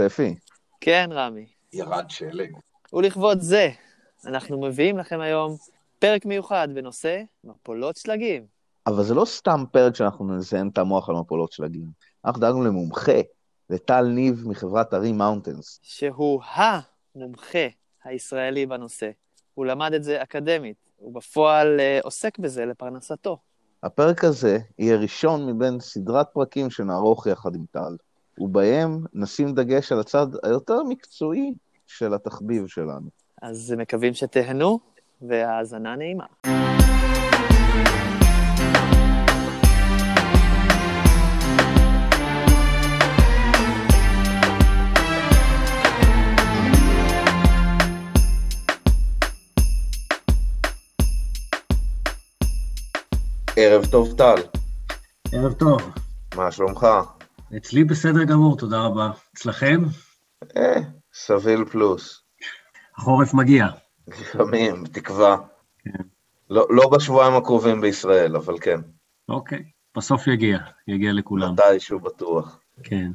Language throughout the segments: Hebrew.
ספי. כן, רמי. ירד שלג. ולכבוד זה, אנחנו מביאים לכם היום פרק מיוחד בנושא מפולות שלגים. אבל זה לא סתם פרק שאנחנו נזיין את המוח על מפולות שלגים. אנחנו דאגנו למומחה, לטל ניב מחברת הרי מאונטנס. שהוא המומחה הישראלי בנושא. הוא למד את זה אקדמית, ובפועל אה, עוסק בזה לפרנסתו. הפרק הזה יהיה ראשון מבין סדרת פרקים שנערוך יחד עם טל, ובהם נשים דגש על הצד היותר מקצועי של התחביב שלנו. אז מקווים שתהנו, והאזנה נעימה. ערב טוב, טל. ערב טוב. מה שלומך? אצלי בסדר גמור, תודה רבה. אצלכם? אה, סביל פלוס. החורף מגיע. לפעמים, בתקווה. כן. לא, לא בשבועיים הקרובים בישראל, אבל כן. אוקיי, בסוף יגיע, יגיע לכולם. מתישהו בטוח. כן.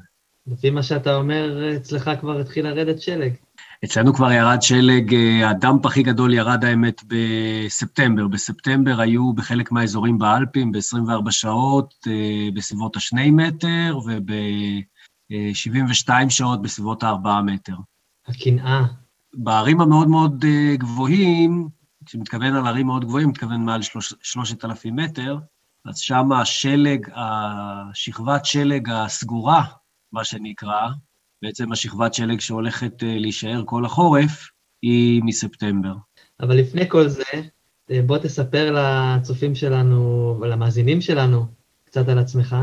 לפי מה שאתה אומר, אצלך כבר התחיל לרדת שלג. אצלנו כבר ירד שלג, אה, הדאמפ הכי גדול ירד האמת בספטמבר. בספטמבר היו בחלק מהאזורים באלפים ב-24 שעות אה, בסביבות ה-2 מטר, וב-72 שעות בסביבות ה-4 מטר. הקנאה. בערים המאוד מאוד אה, גבוהים, כשמתכוון על ערים מאוד גבוהים, מתכוון מעל 3,000 מטר, אז שם השלג, השכבת שלג הסגורה, מה שנקרא, בעצם השכבת שלג שהולכת אה, להישאר כל החורף, היא מספטמבר. אבל לפני כל זה, אה, בוא תספר לצופים שלנו ולמאזינים שלנו קצת על עצמך.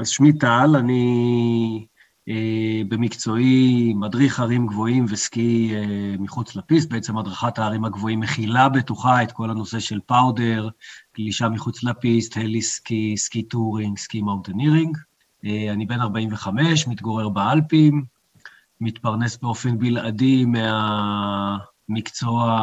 אז שמי טל, אני אה, במקצועי מדריך ערים גבוהים וסקי אה, מחוץ לפיסט, בעצם הדרכת הערים הגבוהים מכילה בתוכה את כל הנושא של פאודר, גלישה מחוץ לפיסט, heli ski, ski touring, ski mountaineering. אה, אני בן 45, מתגורר באלפים, מתפרנס באופן בלעדי מהמקצוע,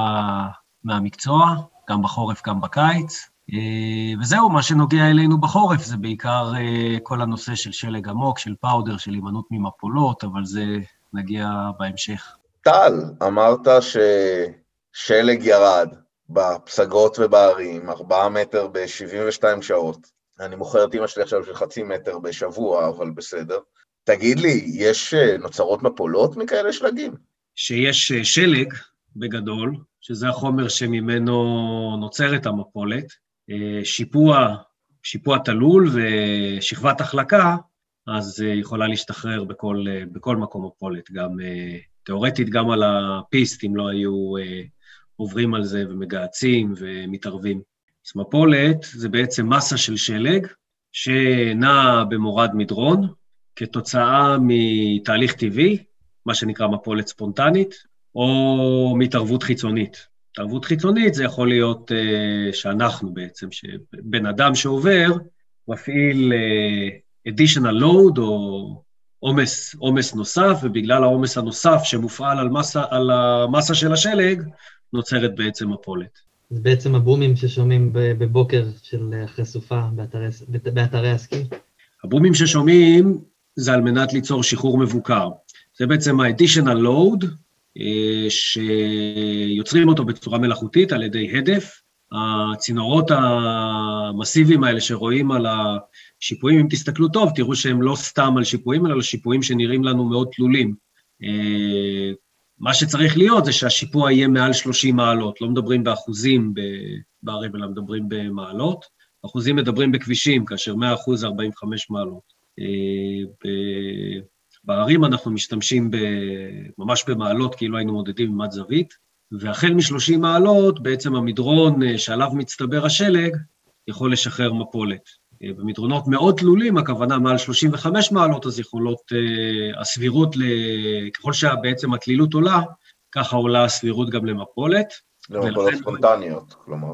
מהמקצוע, גם בחורף, גם בקיץ. אה, וזהו, מה שנוגע אלינו בחורף זה בעיקר אה, כל הנושא של שלג עמוק, של פאודר, של הימנעות ממפולות, אבל זה נגיע בהמשך. טל, אמרת ששלג ירד בפסגות ובערים, 4 מטר ב-72 שעות. אני מוכר את אמא שלי עכשיו של חצי מטר בשבוע, אבל בסדר. תגיד לי, יש אה, נוצרות מפולות מכאלה שלגים? שיש שלג, בגדול, שזה החומר שממנו נוצרת המפולת, אה, שיפוע, שיפוע תלול ושכבת החלקה, אז אה, יכולה להשתחרר בכל, אה, בכל מקום מפולת, גם תאורטית גם על הפיסט, אם לא היו עוברים על זה ומגהצים ומתערבים. אז מפולת זה בעצם מסה של שלג שנעה במורד מדרון כתוצאה מתהליך טבעי, מה שנקרא מפולת ספונטנית, או מהתערבות חיצונית. התערבות חיצונית זה יכול להיות uh, שאנחנו בעצם, שבן אדם שעובר, מפעיל uh, additional load או עומס, עומס נוסף, ובגלל העומס הנוסף שמופעל על, מסה, על המסה של השלג, נוצרת בעצם מפולת. זה בעצם הבומים ששומעים בבוקר של אחרי סופה באתרי, באתרי הסקי? הבומים ששומעים זה על מנת ליצור שחרור מבוקר. זה בעצם ה-additional load אה, שיוצרים אותו בצורה מלאכותית על ידי הדף. הצינורות המסיביים האלה שרואים על השיפועים, אם תסתכלו טוב, תראו שהם לא סתם על שיפועים, אלא על שיפועים שנראים לנו מאוד תלולים. מה שצריך להיות זה שהשיפוע יהיה מעל 30 מעלות, לא מדברים באחוזים בערים, אלא מדברים במעלות. אחוזים מדברים בכבישים, כאשר 100 אחוז זה 45 מעלות. אה, בערים אנחנו משתמשים ב, ממש במעלות, כאילו היינו מודדים ממד זווית, והחל מ-30 מעלות, בעצם המדרון אה, שעליו מצטבר השלג יכול לשחרר מפולת. במדרונות מאוד תלולים, הכוונה מעל 35 מעלות, אז יכולות, uh, הסבירות, ל... ככל שבעצם התלילות עולה, ככה עולה הסבירות גם למפולת. למפולות ספונטניות, כלומר.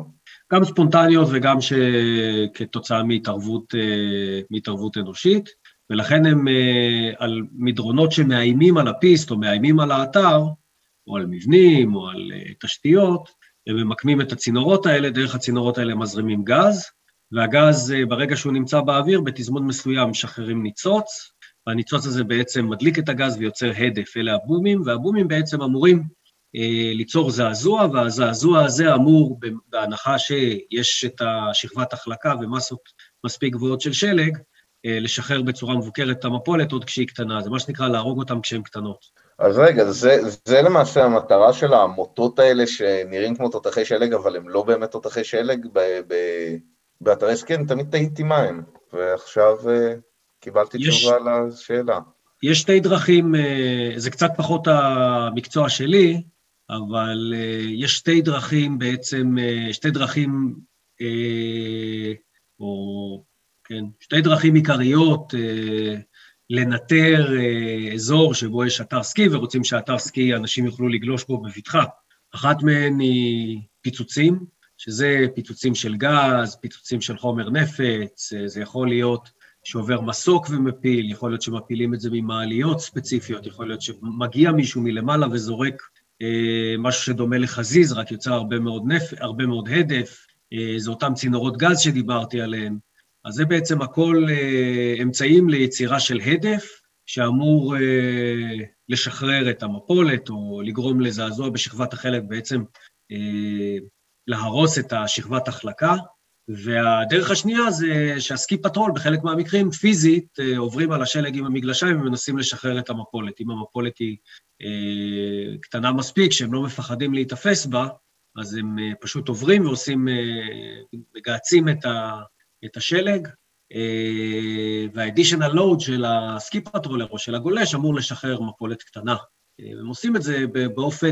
גם ספונטניות וגם שכתוצאה מהתערבות, uh, מהתערבות אנושית. ולכן הם אה, על מדרונות שמאיימים על הפיסט או מאיימים על האתר, או על מבנים או על אה, תשתיות, הם ממקמים את הצינורות האלה, דרך הצינורות האלה מזרימים גז, והגז, אה, ברגע שהוא נמצא באוויר, בתזמון מסוים משחררים ניצוץ, והניצוץ הזה בעצם מדליק את הגז ויוצר הדף, אלה הבומים, והבומים בעצם אמורים אה, ליצור זעזוע, והזעזוע הזה אמור, בהנחה שיש את השכבת החלקה ומסות מספיק גבוהות של שלג, אה, לשחרר בצורה מבוקרת את המפולת עוד כשהיא קטנה. זה מה שנקרא להרוג אותם כשהן קטנות. אז רגע, זה, זה למעשה המטרה של המוטות האלה שנראים כמו תותחי שלג, אבל הם לא באמת תותחי שלג באתרי סקי, תמיד תהיתי מה הם, ועכשיו אה, קיבלתי יש, תשובה לשאלה. יש שתי דרכים, זה קצת פחות המקצוע שלי, אבל uh, יש שתי דרכים בעצם, שתי דרכים, או כן, שתי דרכים עיקריות לנטר אזור שבו יש אתר סקי ורוצים שאתר סקי אנשים יוכלו לגלוש בו בבטחה. אחת מהן היא פיצוצים, שזה פיצוצים של גז, פיצוצים של חומר נפץ, זה יכול להיות שעובר מסוק ומפיל, יכול להיות שמפילים את זה ממעליות ספציפיות, יכול להיות שמגיע מישהו מלמעלה וזורק אה, משהו שדומה לחזיז, רק יוצר הרבה מאוד, נפ... הרבה מאוד הדף, אה, זה אותם צינורות גז שדיברתי עליהם. אז זה בעצם הכל אה, אמצעים ליצירה של הדף, שאמור לשחרר את המפולת או לגרום לזעזוע בשכבת החלק, בעצם להרוס את השכבת החלקה. והדרך השנייה זה שהסקי פטרול בחלק מהמקרים פיזית עוברים על השלג עם המגלשיים ומנסים לשחרר את המפולת. אם המפולת היא אה, קטנה מספיק, שהם לא מפחדים להיתפס בה, אז הם אה, פשוט עוברים ועושים, אה, מגהצים את, ה, את השלג, וה-additional load של ה ski patroller או של הגולש אמור לשחרר מפולת קטנה. הם עושים את זה באופן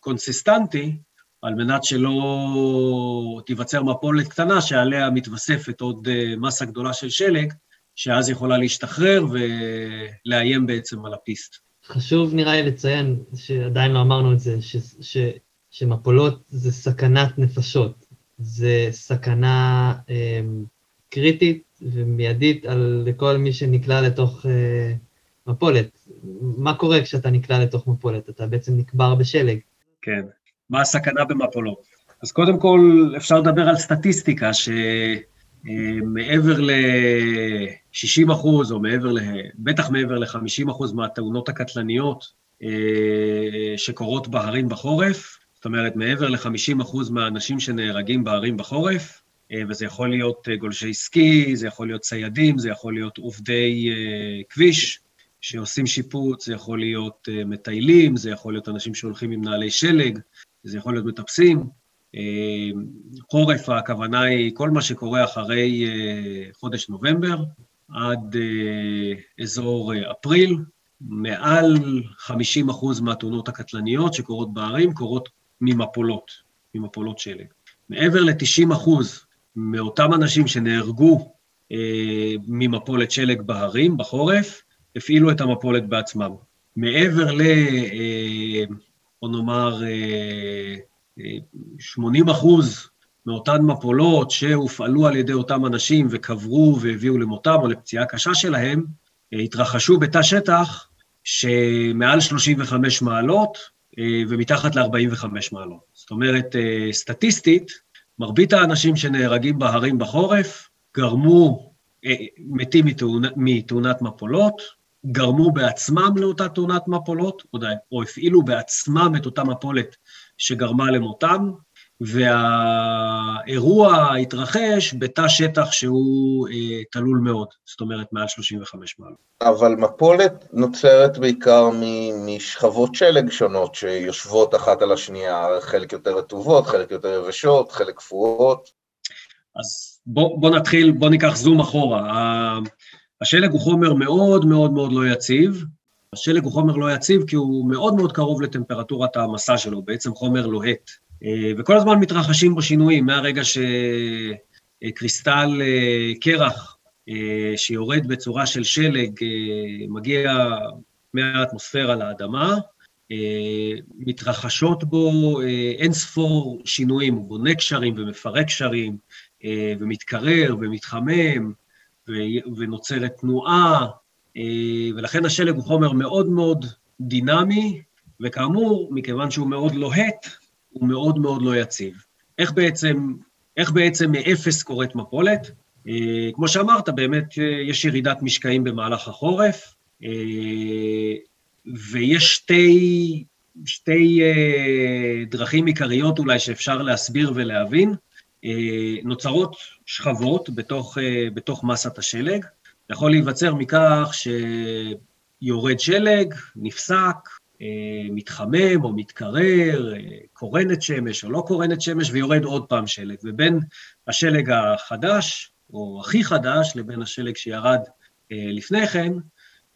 consistent-י, על מנת שלא תיווצר מפולת קטנה שעליה מתווספת עוד מסה גדולה של שלג, שאז יכולה להשתחרר ולאיים בעצם על הפיסט. חשוב נראה לי לציין, שעדיין לא אמרנו את זה, ש, ש, שמפולות זה סכנת נפשות. זה סכנה אה, קריטית ומיידית על לכל מי שנקלע לתוך אה, מפולת. מה קורה כשאתה נקלע לתוך מפולת? אתה בעצם נקבר בשלג. כן. מה הסכנה במפולות? אז קודם כל, אפשר לדבר על סטטיסטיקה, ש... מעבר ל-60 אחוז, או מעבר ל... בטח מעבר ל-50 אחוז מהתאונות הקטלניות אה, שקורות בהרים בחורף, זאת אומרת, מעבר ל-50 אחוז מהאנשים שנהרגים בהרים בחורף, אה, וזה יכול להיות אה, גולשי סקי, זה יכול להיות ציידים, זה יכול להיות עובדי כביש שעושים שיפוץ, זה יכול להיות מטיילים, זה יכול להיות אנשים שהולכים עם נעלי שלג, זה יכול להיות מטפסים. חורף, הכוונה היא כל מה שקורה אחרי אה, חודש נובמבר עד אה, אזור אה, אפריל, מעל 50 אחוז מהתאונות הקטלניות שקורות בערים קורות ממפולות, ממפולות שלג. מעבר ל-90 אחוז מאותם אנשים שנהרגו ממפולת שלג בהרים בחורף, הפעילו את המפולת בעצמם. מעבר ל... בוא נאמר, 80 אחוז מאותן מפולות שהופעלו על ידי אותם אנשים וקברו והביאו למותם או לפציעה קשה שלהם, אה, התרחשו בתא שטח שמעל 35 מעלות אה, ומתחת ל-45 מעלות. זאת אומרת, אה, סטטיסטית, מרבית האנשים שנהרגים בהרים בחורף גרמו, מתים מתאונת מפולות, גרמו בעצמם לאותה תאונת מפולות, או, או הפעילו בעצמם את אותה מפולת שגרמה למותם, והאירוע התרחש בתא שטח שהוא אה, תלול מאוד, זאת אומרת מעל 35 מעלות. אבל מפולת נוצרת בעיקר משכבות שלג שונות שיושבות אחת על השנייה, חלק יותר רטובות, חלק יותר יבשות, חלק קפואות. אז בוא, בוא נתחיל, בוא ניקח זום אחורה. השלג הוא חומר מאוד מאוד מאוד לא יציב, השלג הוא חומר לא יציב כי הוא מאוד מאוד קרוב לטמפרטורת המסע שלו, בעצם חומר לוהט. אה, וכל הזמן מתרחשים בו שינויים, מהרגע שקריסטל אה, קרח אה, שיורד בצורה של שלג מגיע מהאטמוספירה לאדמה, מתרחשות בו אין ספור שינויים, הוא בונה קשרים ומפרק קשרים, ומתקרר ומתחמם, ונוצרת תנועה, אה, ולכן השלג הוא חומר מאוד מאוד דינמי, וכאמור, מכיוון שהוא מאוד לוהט, הוא מאוד מאוד לא יציב. איך בעצם, איך בעצם מאפס קורית מפולת? אה, כמו שאמרת, באמת אה, יש ירידת משקעים במהלך החורף, ויש שתי, שתי דרכים עיקריות אולי שאפשר להסביר ולהבין. נוצרות שכבות בתוך, בתוך מסת השלג. יכול להיווצר מכך שיורד שלג, נפסק, מתחמם או מתקרר, קורנת שמש או לא קורנת שמש, ויורד עוד פעם שלג. ובין השלג החדש, או הכי חדש, לבין השלג שירד לפני כן,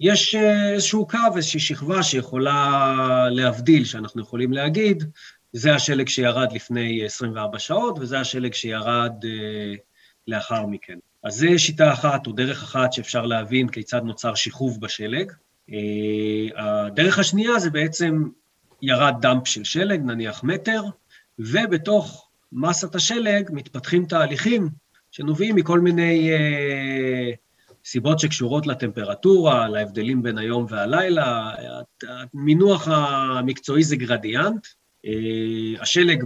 יש איזשהו קו, איזושהי שכבה שיכולה להבדיל, שאנחנו יכולים להגיד, זה השלג שירד לפני 24 שעות, וזה השלג שירד לאחר מכן. אז זו שיטה אחת, או דרך אחת, שאפשר להבין כיצד נוצר שכוב בשלג. הדרך השנייה זה בעצם ירד דאמפ של שלג, נניח מטר, ובתוך מסת השלג מתפתחים תהליכים שנובעים מכל מיני uh, סיבות שקשורות לטמפרטורה, להבדלים בין היום והלילה. המינוח המקצועי זה גרדיאנט. Uh, השלג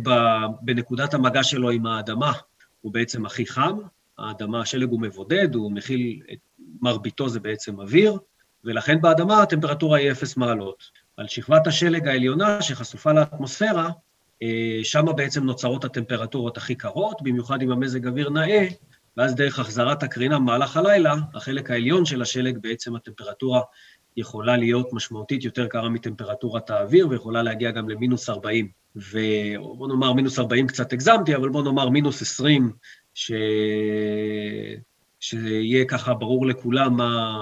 בנקודת המגע שלו עם האדמה הוא בעצם הכי חם. האדמה, השלג הוא מבודד, הוא מכיל, את מרביתו זה בעצם אוויר. ולכן באדמה הטמפרטורה היא אפס מעלות. על שכבת השלג העליונה שחשופה לאטמוספירה, אה, שם בעצם נוצרות הטמפרטורות הכי קרות, במיוחד עם המזג אוויר נאה, ואז דרך החזרת הקרינה במהלך הלילה, החלק העליון של השלג, בעצם הטמפרטורה יכולה להיות משמעותית יותר קרה מטמפרטורת האוויר, ויכולה להגיע גם למינוס 40. ובוא נאמר מינוס 40 קצת הגזמתי, אבל בוא נאמר מינוס 20, ש... שיהיה ככה ברור לכולם מה,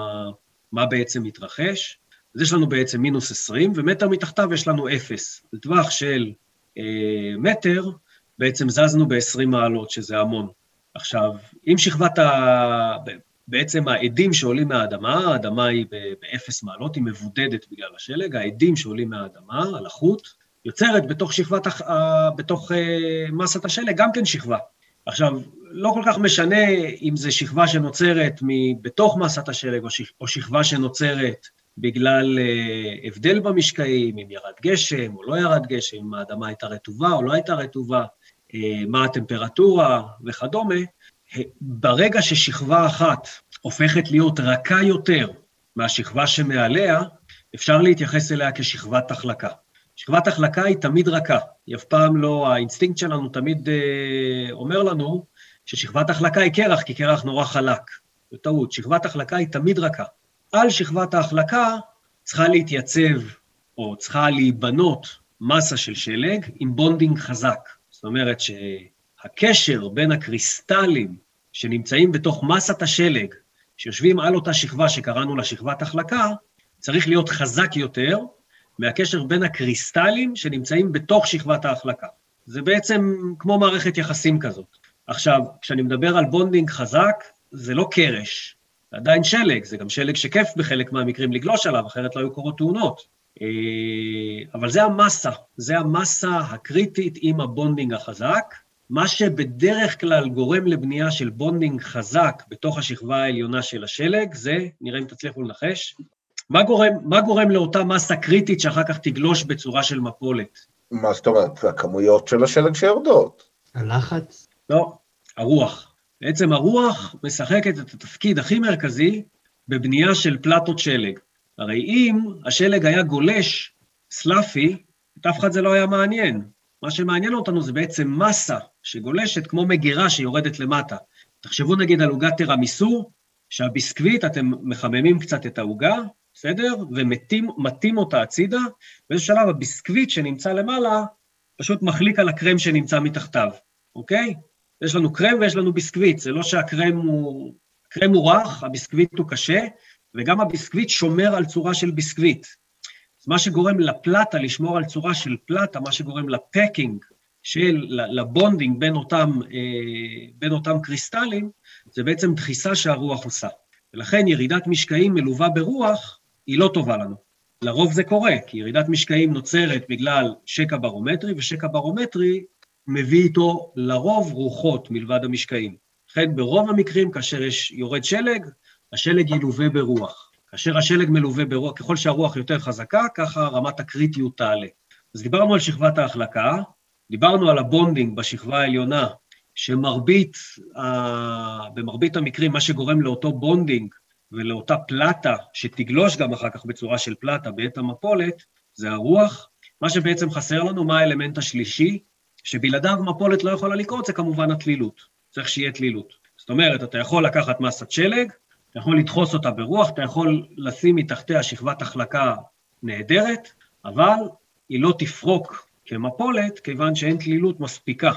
מה בעצם מתרחש. אז יש לנו בעצם מינוס 20, ומטר מתחתיו יש לנו 0. בטווח של אה, מטר, בעצם זזנו ב-20 מעלות, שזה המון. עכשיו, אם שכבת ה... בעצם העדים שעולים מהאדמה, האדמה היא ב-0 מעלות, היא מבודדת בגלל השלג, העדים שעולים מהאדמה, הלחות, יוצרת בתוך שכבת, בתוך אה, מסת השלג גם כן שכבה. עכשיו, לא כל כך משנה אם זו שכבה שנוצרת בתוך מסת השלג, או שכבה שנוצרת בגלל uh, הבדל במשקעים, אם ירד גשם או לא ירד גשם, אם האדמה הייתה רטובה או לא הייתה רטובה, מה הטמפרטורה וכדומה, ברגע ששכבה אחת הופכת להיות רכה יותר מהשכבה שמעליה, אפשר להתייחס אליה כשכבת החלקה. שכבת החלקה היא תמיד רכה, היא אף פעם לא, האינסטינקט שלנו תמיד uh, אומר לנו ששכבת החלקה היא קרח, כי קרח נורא חלק. זו טעות, שכבת החלקה היא תמיד רכה. על שכבת ההחלקה צריכה להתייצב, או צריכה להיבנות מסה של שלג עם bonding חזק. זאת אומרת שהקשר בין הקריסטלים שנמצאים בתוך מסת השלג, שיושבים על אותה שכבה שקראנו לה שכבת החלקה, צריך להיות חזק יותר מהקשר בין הקריסטלים שנמצאים בתוך שכבת ההחלקה. זה בעצם כמו מערכת יחסים כזאת. עכשיו, כשאני מדבר על bonding חזק, זה לא קרש, זה עדיין שלג, זה גם שלג שכיף בחלק מהמקרים לגלוש עליו, אחרת לא היו קורות תאונות. אה, אבל זה המסה, זה המסה הקריטית עם ה-bonding החזק. מה שבדרך כלל גורם לבנייה של bonding חזק בתוך השכבה העליונה של השלג, זה, נראה אם תצליחו לנחש, מה גורם, מה גורם לאותה מסה קריטית שאחר כך תגלוש בצורה של מפולת? מה זאת אומרת? הכמויות של השלג שיורדות. הלחץ? לא, הרוח. בעצם הרוח משחקת את התפקיד הכי מרכזי בבנייה של פלטות שלג. הרי אם השלג היה גולש סלאפי, את אף אחד זה לא היה מעניין. מה שמעניין אותנו זה בעצם מסה שגולשת כמו מגירה שיורדת למטה. תחשבו נגיד על עוגת תרמיסו, שהביסקוויט, אתם מחממים קצת את העוגה, בסדר? ומטים אותה הצידה, באיזשהו שלב הביסקוויט שנמצא למעלה פשוט מחליק על הקרם שנמצא מתחתיו, אוקיי? יש לנו קרם ויש לנו ביסקוויט, זה לא שהקרם הוא... קרם הוא רך, הביסקוויט הוא קשה, וגם הביסקוויט שומר על צורה של ביסקוויט. אז מה שגורם לפלטה לשמור על צורה של פלטה, מה שגורם ל-packing, של, ל-bonding בין אותם, אה, בין אותם קריסטלים, זה בעצם דחיסה שהרוח עושה. ולכן ירידת משקעים מלווה ברוח היא לא טובה לנו. לרוב זה קורה, כי ירידת משקעים נוצרת בגלל שקע ברומטרי, ושקע ברומטרי מביא איתו לרוב רוחות מלבד המשקעים. לכן ברוב המקרים, כאשר יש יורד שלג, השלג ילווה ברוח. כאשר השלג מלווה ברוח, ככל שהרוח יותר חזקה, ככה רמת הקריטיות תעלה. אז דיברנו על שכבת ההחלקה, דיברנו על ה-bonding בשכבה העליונה, שמרבית, במרבית המקרים, מה שגורם לאותו bonding ולאותה פלטה שתגלוש גם אחר כך בצורה של פלטה בעת המפולת, זה הרוח. מה שבעצם חסר לנו, מה האלמנט השלישי, שבלעדיו מפולת לא יכולה לקרות, זה כמובן התלילות. צריך שיהיה תלילות. זאת אומרת, אתה יכול לקחת מסת שלג, אתה יכול לדחוס אותה ברוח, אתה יכול לשים מתחתיה שכבת החלקה נהדרת, אבל היא לא תפרוק כמפולת, כיוון שאין תלילות מספיקה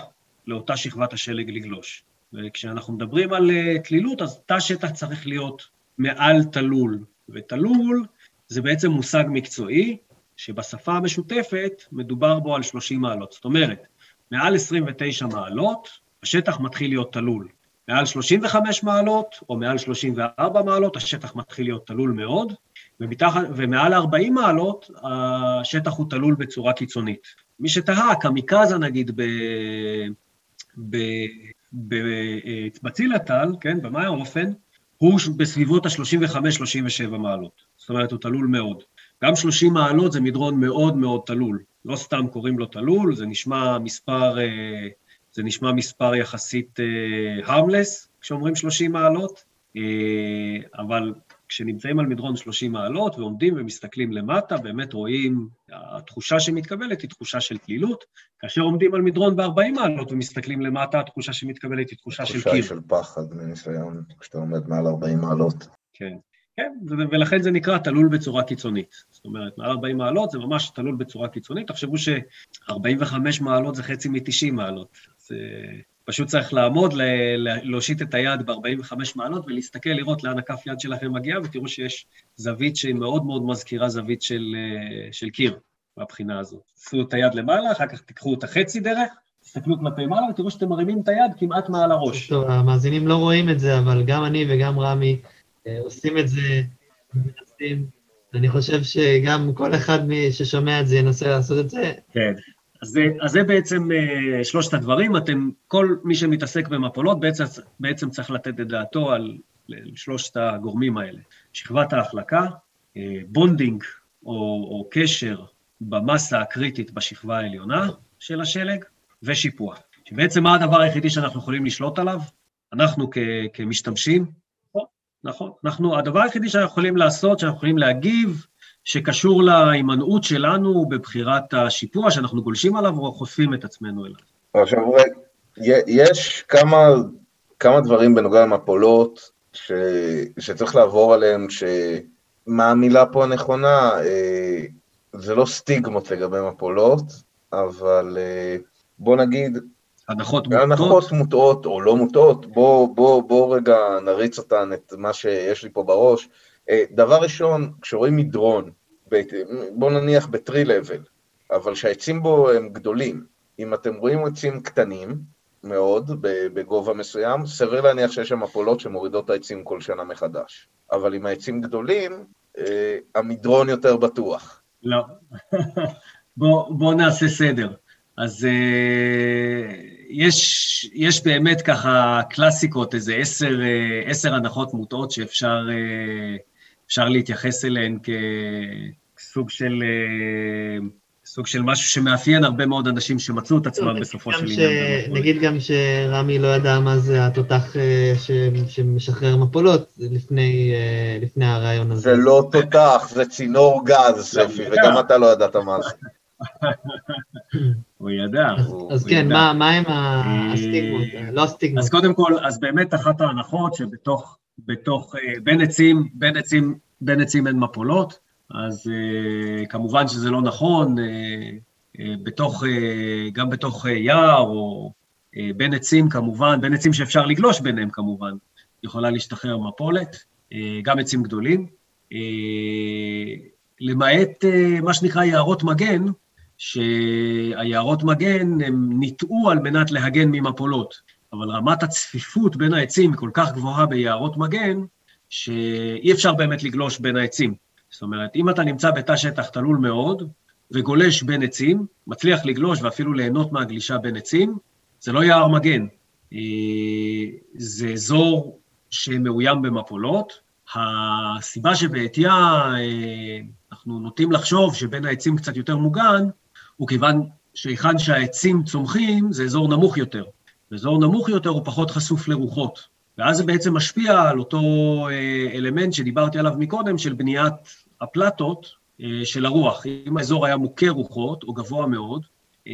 לאותה שכבת השלג לגלוש. וכשאנחנו מדברים על אה, תלילות, אז תא שטח צריך להיות מעל תלול, ותלול זה בעצם מושג מקצועי, שבשפה המשותפת מדובר בו על 30 מעלות. זאת אומרת, מעל 29 מעלות, השטח מתחיל להיות תלול. מעל 35 מעלות, או מעל 34 מעלות, השטח מתחיל להיות תלול מאוד, ומתח... ומעל 40 מעלות, השטח הוא תלול בצורה קיצונית. מי שתהה, קמיקזה נגיד ב... ב... בצילתל, כן, במאי האופן, הוא בסביבות ה-35-37 מעלות. זאת אומרת, הוא תלול מאוד. גם 30 מעלות זה מדרון מאוד מאוד תלול. לא סתם קוראים לו תלול, זה נשמע מספר, אה, זה נשמע מספר יחסית הרמלס, אה, כשאומרים 30 מעלות, אה, אבל כשנמצאים על מדרון 30 מעלות ועומדים ומסתכלים למטה, באמת רואים, התחושה שמתקבלת היא תחושה של תלילות. כאשר עומדים על מדרון ב-40 מעלות ומסתכלים למטה, התחושה שמתקבלת היא תחושה של קיר. תחושה של פחד מניסיון, כשאתה עומד מעל 40 מעלות. כן. כן, ולכן זה נקרא תלול בצורה קיצונית. זאת אומרת, מעל 40 מעלות זה ממש תלול בצורה קיצונית. תחשבו ש-45 מעלות זה חצי מ-90 מעלות. זה פשוט צריך לעמוד, להושיט את היד ב-45 מעלות ולהסתכל, לראות לאן הכף יד שלכם מגיע, ותראו שיש זווית שהיא מאוד מאוד מזכירה זווית של, של קיר, מהבחינה הזאת. תעשו את היד למעלה, אחר כך תיקחו את החצי דרך, תסתכלו כלפי מעלה ותראו שאתם מרימים את היד כמעט מעל הראש. טוב, המאזינים לא רואים את זה, אבל גם אני וגם רמי אה, עושים את זה, מנסים. אני חושב שגם כל אחד ששומע את זה ינסה לעשות את זה. כן. אז אז זה בעצם uh, שלושת הדברים. אתם, כל מי שמתעסק במפולות בעצם, בעצם צריך לתת את דעתו על שלושת הגורמים האלה. שכבת ההחלקה, bonding או, או קשר במסה הקריטית בשכבה העליונה של השלג, ושיפוע. שבעצם מה הדבר היחידי שאנחנו יכולים לשלוט עליו? אנחנו כ, כמשתמשים, נכון. אנחנו, הדבר היחידי שאנחנו יכולים לעשות, שאנחנו יכולים להגיב, שקשור להימנעות שלנו בבחירת השיפוע שאנחנו גולשים עליו או חושפים את עצמנו אליו. עכשיו, יש כמה, כמה דברים בנוגע למפולות ש, שצריך לעבור עליהם, שמה המילה פה הנכונה? אה, זה לא סטיגמות לגבי מפולות, אבל אה, בוא נגיד, הנחות מוטעות? הנחות מוטעות או לא מוטעות, בוא, בוא, בוא רגע נריץ אותן, את מה שיש לי פה בראש. אה, דבר ראשון, כשרואים מדרון, בוא נניח בטרי לבל, אבל שהעצים בו הם גדולים, אם אתם רואים עצים קטנים מאוד, בגובה מסוים, סביר להניח שיש שם מפולות שמורידות את העצים כל שנה מחדש. אבל אם העצים גדולים, אה, המדרון יותר בטוח. לא. בוא, בוא נעשה סדר. אז אה, יש, יש באמת ככה קלאסיקות, איזה עשר, אה, עשר הנחות מוטעות שאפשר אה, להתייחס אליהן כסוג של, סוג של משהו שמאפיין הרבה מאוד אנשים שמצאו את עצמם בסופו של עניין. נגיד גם שרמי לא ידע מה זה התותח ש, שמשחרר מפולות לפני, לפני הרעיון הזה. זה לא תותח, זה צינור גז, ספי, וגם אתה לא ידעת מה זה. הוא ידע. אז כן, מה הם הסטיגמות, לא הסטיגמות. אז קודם כל, אז באמת אחת ההנחות שבתוך, בתוך, אה, בין עצים, בין עצים, בין עצים אין מפולות, אז אה, כמובן שזה לא נכון, אה, בתוך, גם בתוך יער או בין עצים כמובן, בין עצים שאפשר לגלוש ביניהם כמובן, יכולה להשתחרר מפולת, גם עצים גדולים. למעט מה שנקרא יערות מגן, שהיערות מגן הם ניטעו על מנת להגן ממפולות, אבל רמת הצפיפות בין העצים היא כל כך גבוהה ביערות מגן, שאי אפשר באמת לגלוש בין העצים. זאת אומרת, אם אתה נמצא בתא שטח תלול מאוד, וגולש בין עצים, מצליח לגלוש ואפילו ליהנות מהגלישה בין עצים, זה לא יער מגן. אה, זה אזור שמאוים במפולות. הסיבה שבעטייה אה, אנחנו נוטים לחשוב שבין העצים קצת יותר מוגן, הוא כיוון שהיכן שהעצים צומחים זה אזור נמוך יותר. ואזור נמוך יותר הוא פחות חשוף לרוחות. ואז זה בעצם משפיע על אותו אה, אלמנט שדיברתי עליו מקודם, של בניית הפלטות אה, של הרוח. אם האזור היה מוכה רוחות, או גבוה מאוד, אה,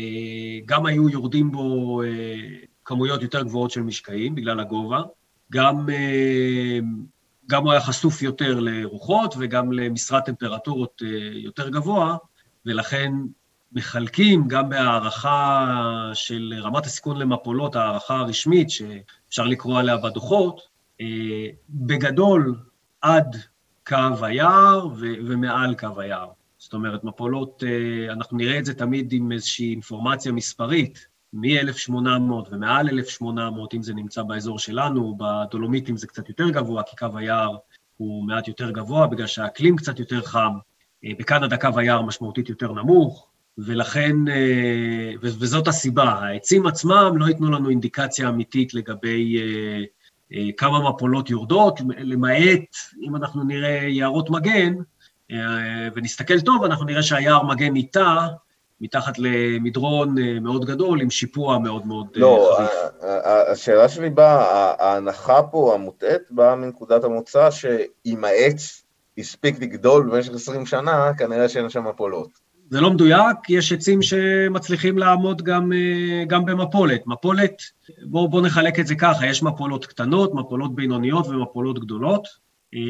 גם היו יורדים בו כמויות יותר גבוהות של משקעים בגלל הגובה, גם, גם הוא היה חשוף יותר לרוחות וגם למשרת טמפרטורות יותר גבוה, ולכן מחלקים גם בהערכה של רמת הסיכון למפולות, ההערכה הרשמית, שאפשר לקרוא עליה בדוחות, אה, בגדול עד קו היער ו- ומעל קו היער. זאת אומרת, מפולות, אה, אנחנו נראה את זה תמיד עם איזושהי אינפורמציה מספרית, מ-1800 ומעל 1800, אם זה נמצא באזור שלנו, בדולומיטים זה קצת יותר גבוה, כי קו היער הוא מעט יותר גבוה, בגלל שהאקלים קצת יותר חם. אה, בקנדה קו היער משמעותית יותר נמוך, ולכן, אה, וזאת הסיבה, העצים עצמם לא ייתנו לנו אינדיקציה אמיתית לגבי אה, אה, כמה מפולות יורדות, למעט אם אנחנו נראה יערות מגן, ונסתכל טוב, אנחנו נראה שהיער מגן איתה, מתחת למדרון מאוד גדול, עם שיפוע מאוד מאוד לא, חריף. לא, השאלה שלי באה, ההנחה פה, המוטעית, באה מנקודת המוצא שאם העץ הספיק לגדול במשך 20 שנה, כנראה שאין שם מפולות. זה לא מדויק, יש עצים שמצליחים לעמוד גם, אה, גם במפולת. מפולת, בואו בוא נחלק את זה ככה, יש מפולות קטנות, מפולות בינוניות ומפולות גדולות, אה,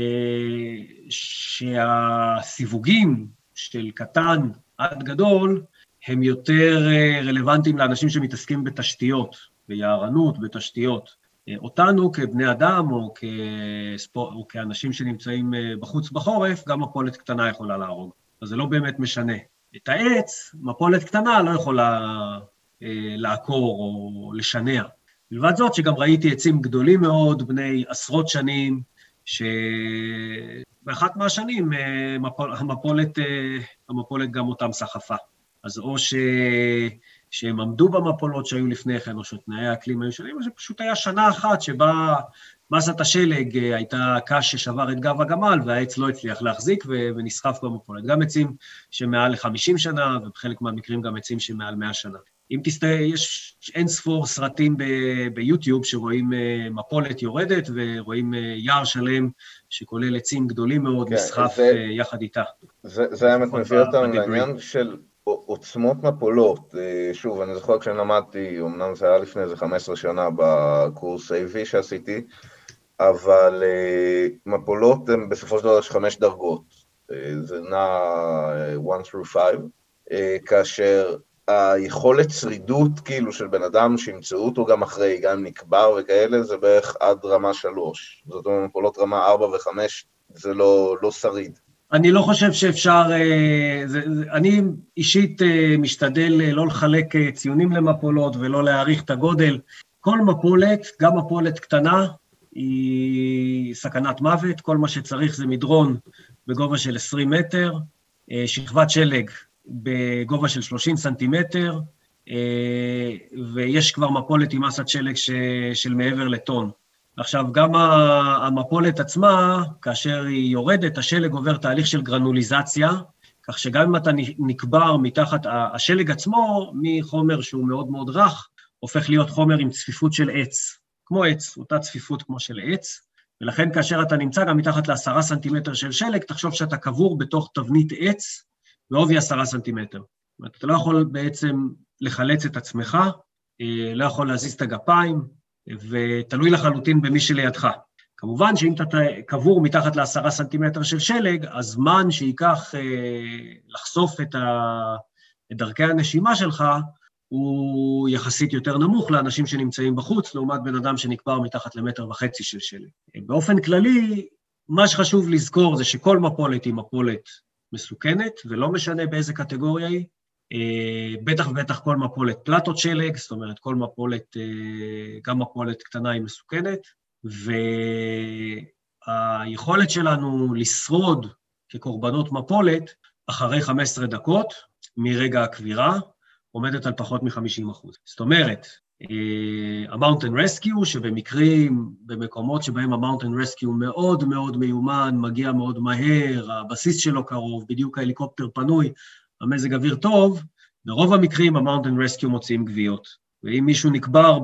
שהסיווגים של קטן עד גדול הם יותר אה, רלוונטיים לאנשים שמתעסקים בתשתיות, ביערנות, בתשתיות. אותנו כבני אדם או, כספור, או כאנשים שנמצאים בחוץ בחורף, גם מפולת קטנה יכולה להרוג. אז זה לא באמת משנה. את העץ, מפולת קטנה לא יכולה אה, לעקור או לשנע. מלבד זאת, שגם ראיתי עצים גדולים מאוד, בני עשרות שנים, שבאחת מהשנים אה, מפול, המפולת, אה, המפולת גם אותם סחפה. אז או ש... שהם עמדו במפולות שהיו לפני כן, או שתנאי האקלים היו שונים, או שפשוט היה שנה אחת שבה מסת השלג אה, הייתה קש ששבר את גב הגמל, והעץ לא הצליח להחזיק ונסחף במפולת. גם עצים שמעל ל-50 שנה, ובחלק מהמקרים גם עצים שמעל 100 שנה. אם תסתכל, יש אין ספור סרטים ביוטיוב שרואים אה, מפולת יורדת, ורואים אה, יער שלם שכולל עצים גדולים מאוד, כן, נסחף זה, יחד איתה. זה, זה האמת מביא אותנו לעניין של עוצמות מפולות, שוב, אני זוכר כשאני למדתי, אמנם זה היה לפני איזה 15 שנה בקורס AV שעשיתי, אבל uh, מפולות הן בסופו של דבר יש חמש דרגות, uh, זה נע 1 through 5, uh, כאשר היכולת שרידות כאילו של בן אדם שימצאו אותו גם אחרי, גם נקבר וכאלה, זה בערך עד רמה 3. זאת אומרת, מפולות רמה 4 ו-5 זה לא, לא שריד. אני לא חושב שאפשר, זה, זה, אני אישית משתדל לא לחלק ציונים למפולות ולא להעריך את הגודל. כל מפולת, גם מפולת קטנה, היא סכנת מוות, כל מה שצריך זה מדרון בגובה של 20 מטר, אה, שכבת שלג בגובה של 30 סנטימטר, אה, ויש כבר מפולת עם מסת שלג ש... של מעבר לטון. עכשיו, גם המפולת עצמה, כאשר היא יורדת, השלג עובר תהליך של גרנוליזציה, כך שגם אם אתה נקבר מתחת, השלג עצמו, מחומר שהוא מאוד מאוד רך, הופך להיות חומר עם צפיפות של עץ. כמו עץ, אותה צפיפות כמו של עץ, ולכן כאשר אתה נמצא גם מתחת לעשרה סנטימטר של שלג, תחשוב שאתה קבור בתוך תבנית עץ בעובי עשרה סנטימטר. זאת אומרת, אתה לא יכול בעצם לחלץ את עצמך, אה, לא יכול להזיז את הגפיים, ותלוי לחלוטין במי שלידך. כמובן שאם אתה קבור מתחת לעשרה סנטימטר של שלג, הזמן שייקח אה, לחשוף את, ה... את דרכי הנשימה שלך הוא יחסית יותר נמוך לאנשים שנמצאים בחוץ, לעומת בן אדם שנקבר מתחת למטר וחצי של שלג. באופן כללי, מה שחשוב לזכור זה שכל מפולת היא מפולת מסוכנת, ולא משנה באיזה קטגוריה היא. אה, בטח ובטח כל מפולת פלטות שלג, זאת אומרת, כל מפולת, אה, גם מפולת קטנה היא מסוכנת, והיכולת שלנו לשרוד כקורבנות מפולת אחרי 15 דקות מרגע הקבירה, עומדת על פחות מ-50 אחוז. זאת אומרת, אה, rescue, שבמקרים, במקומות שבהם ה-mountain rescue מאוד מאוד מיומן, מגיע מאוד מהר, הבסיס שלו קרוב, בדיוק ההליקופטר פנוי, המזג אוויר טוב, ברוב המקרים ה-mountain rescue מוציאים גוויות. ואם מישהו נקבר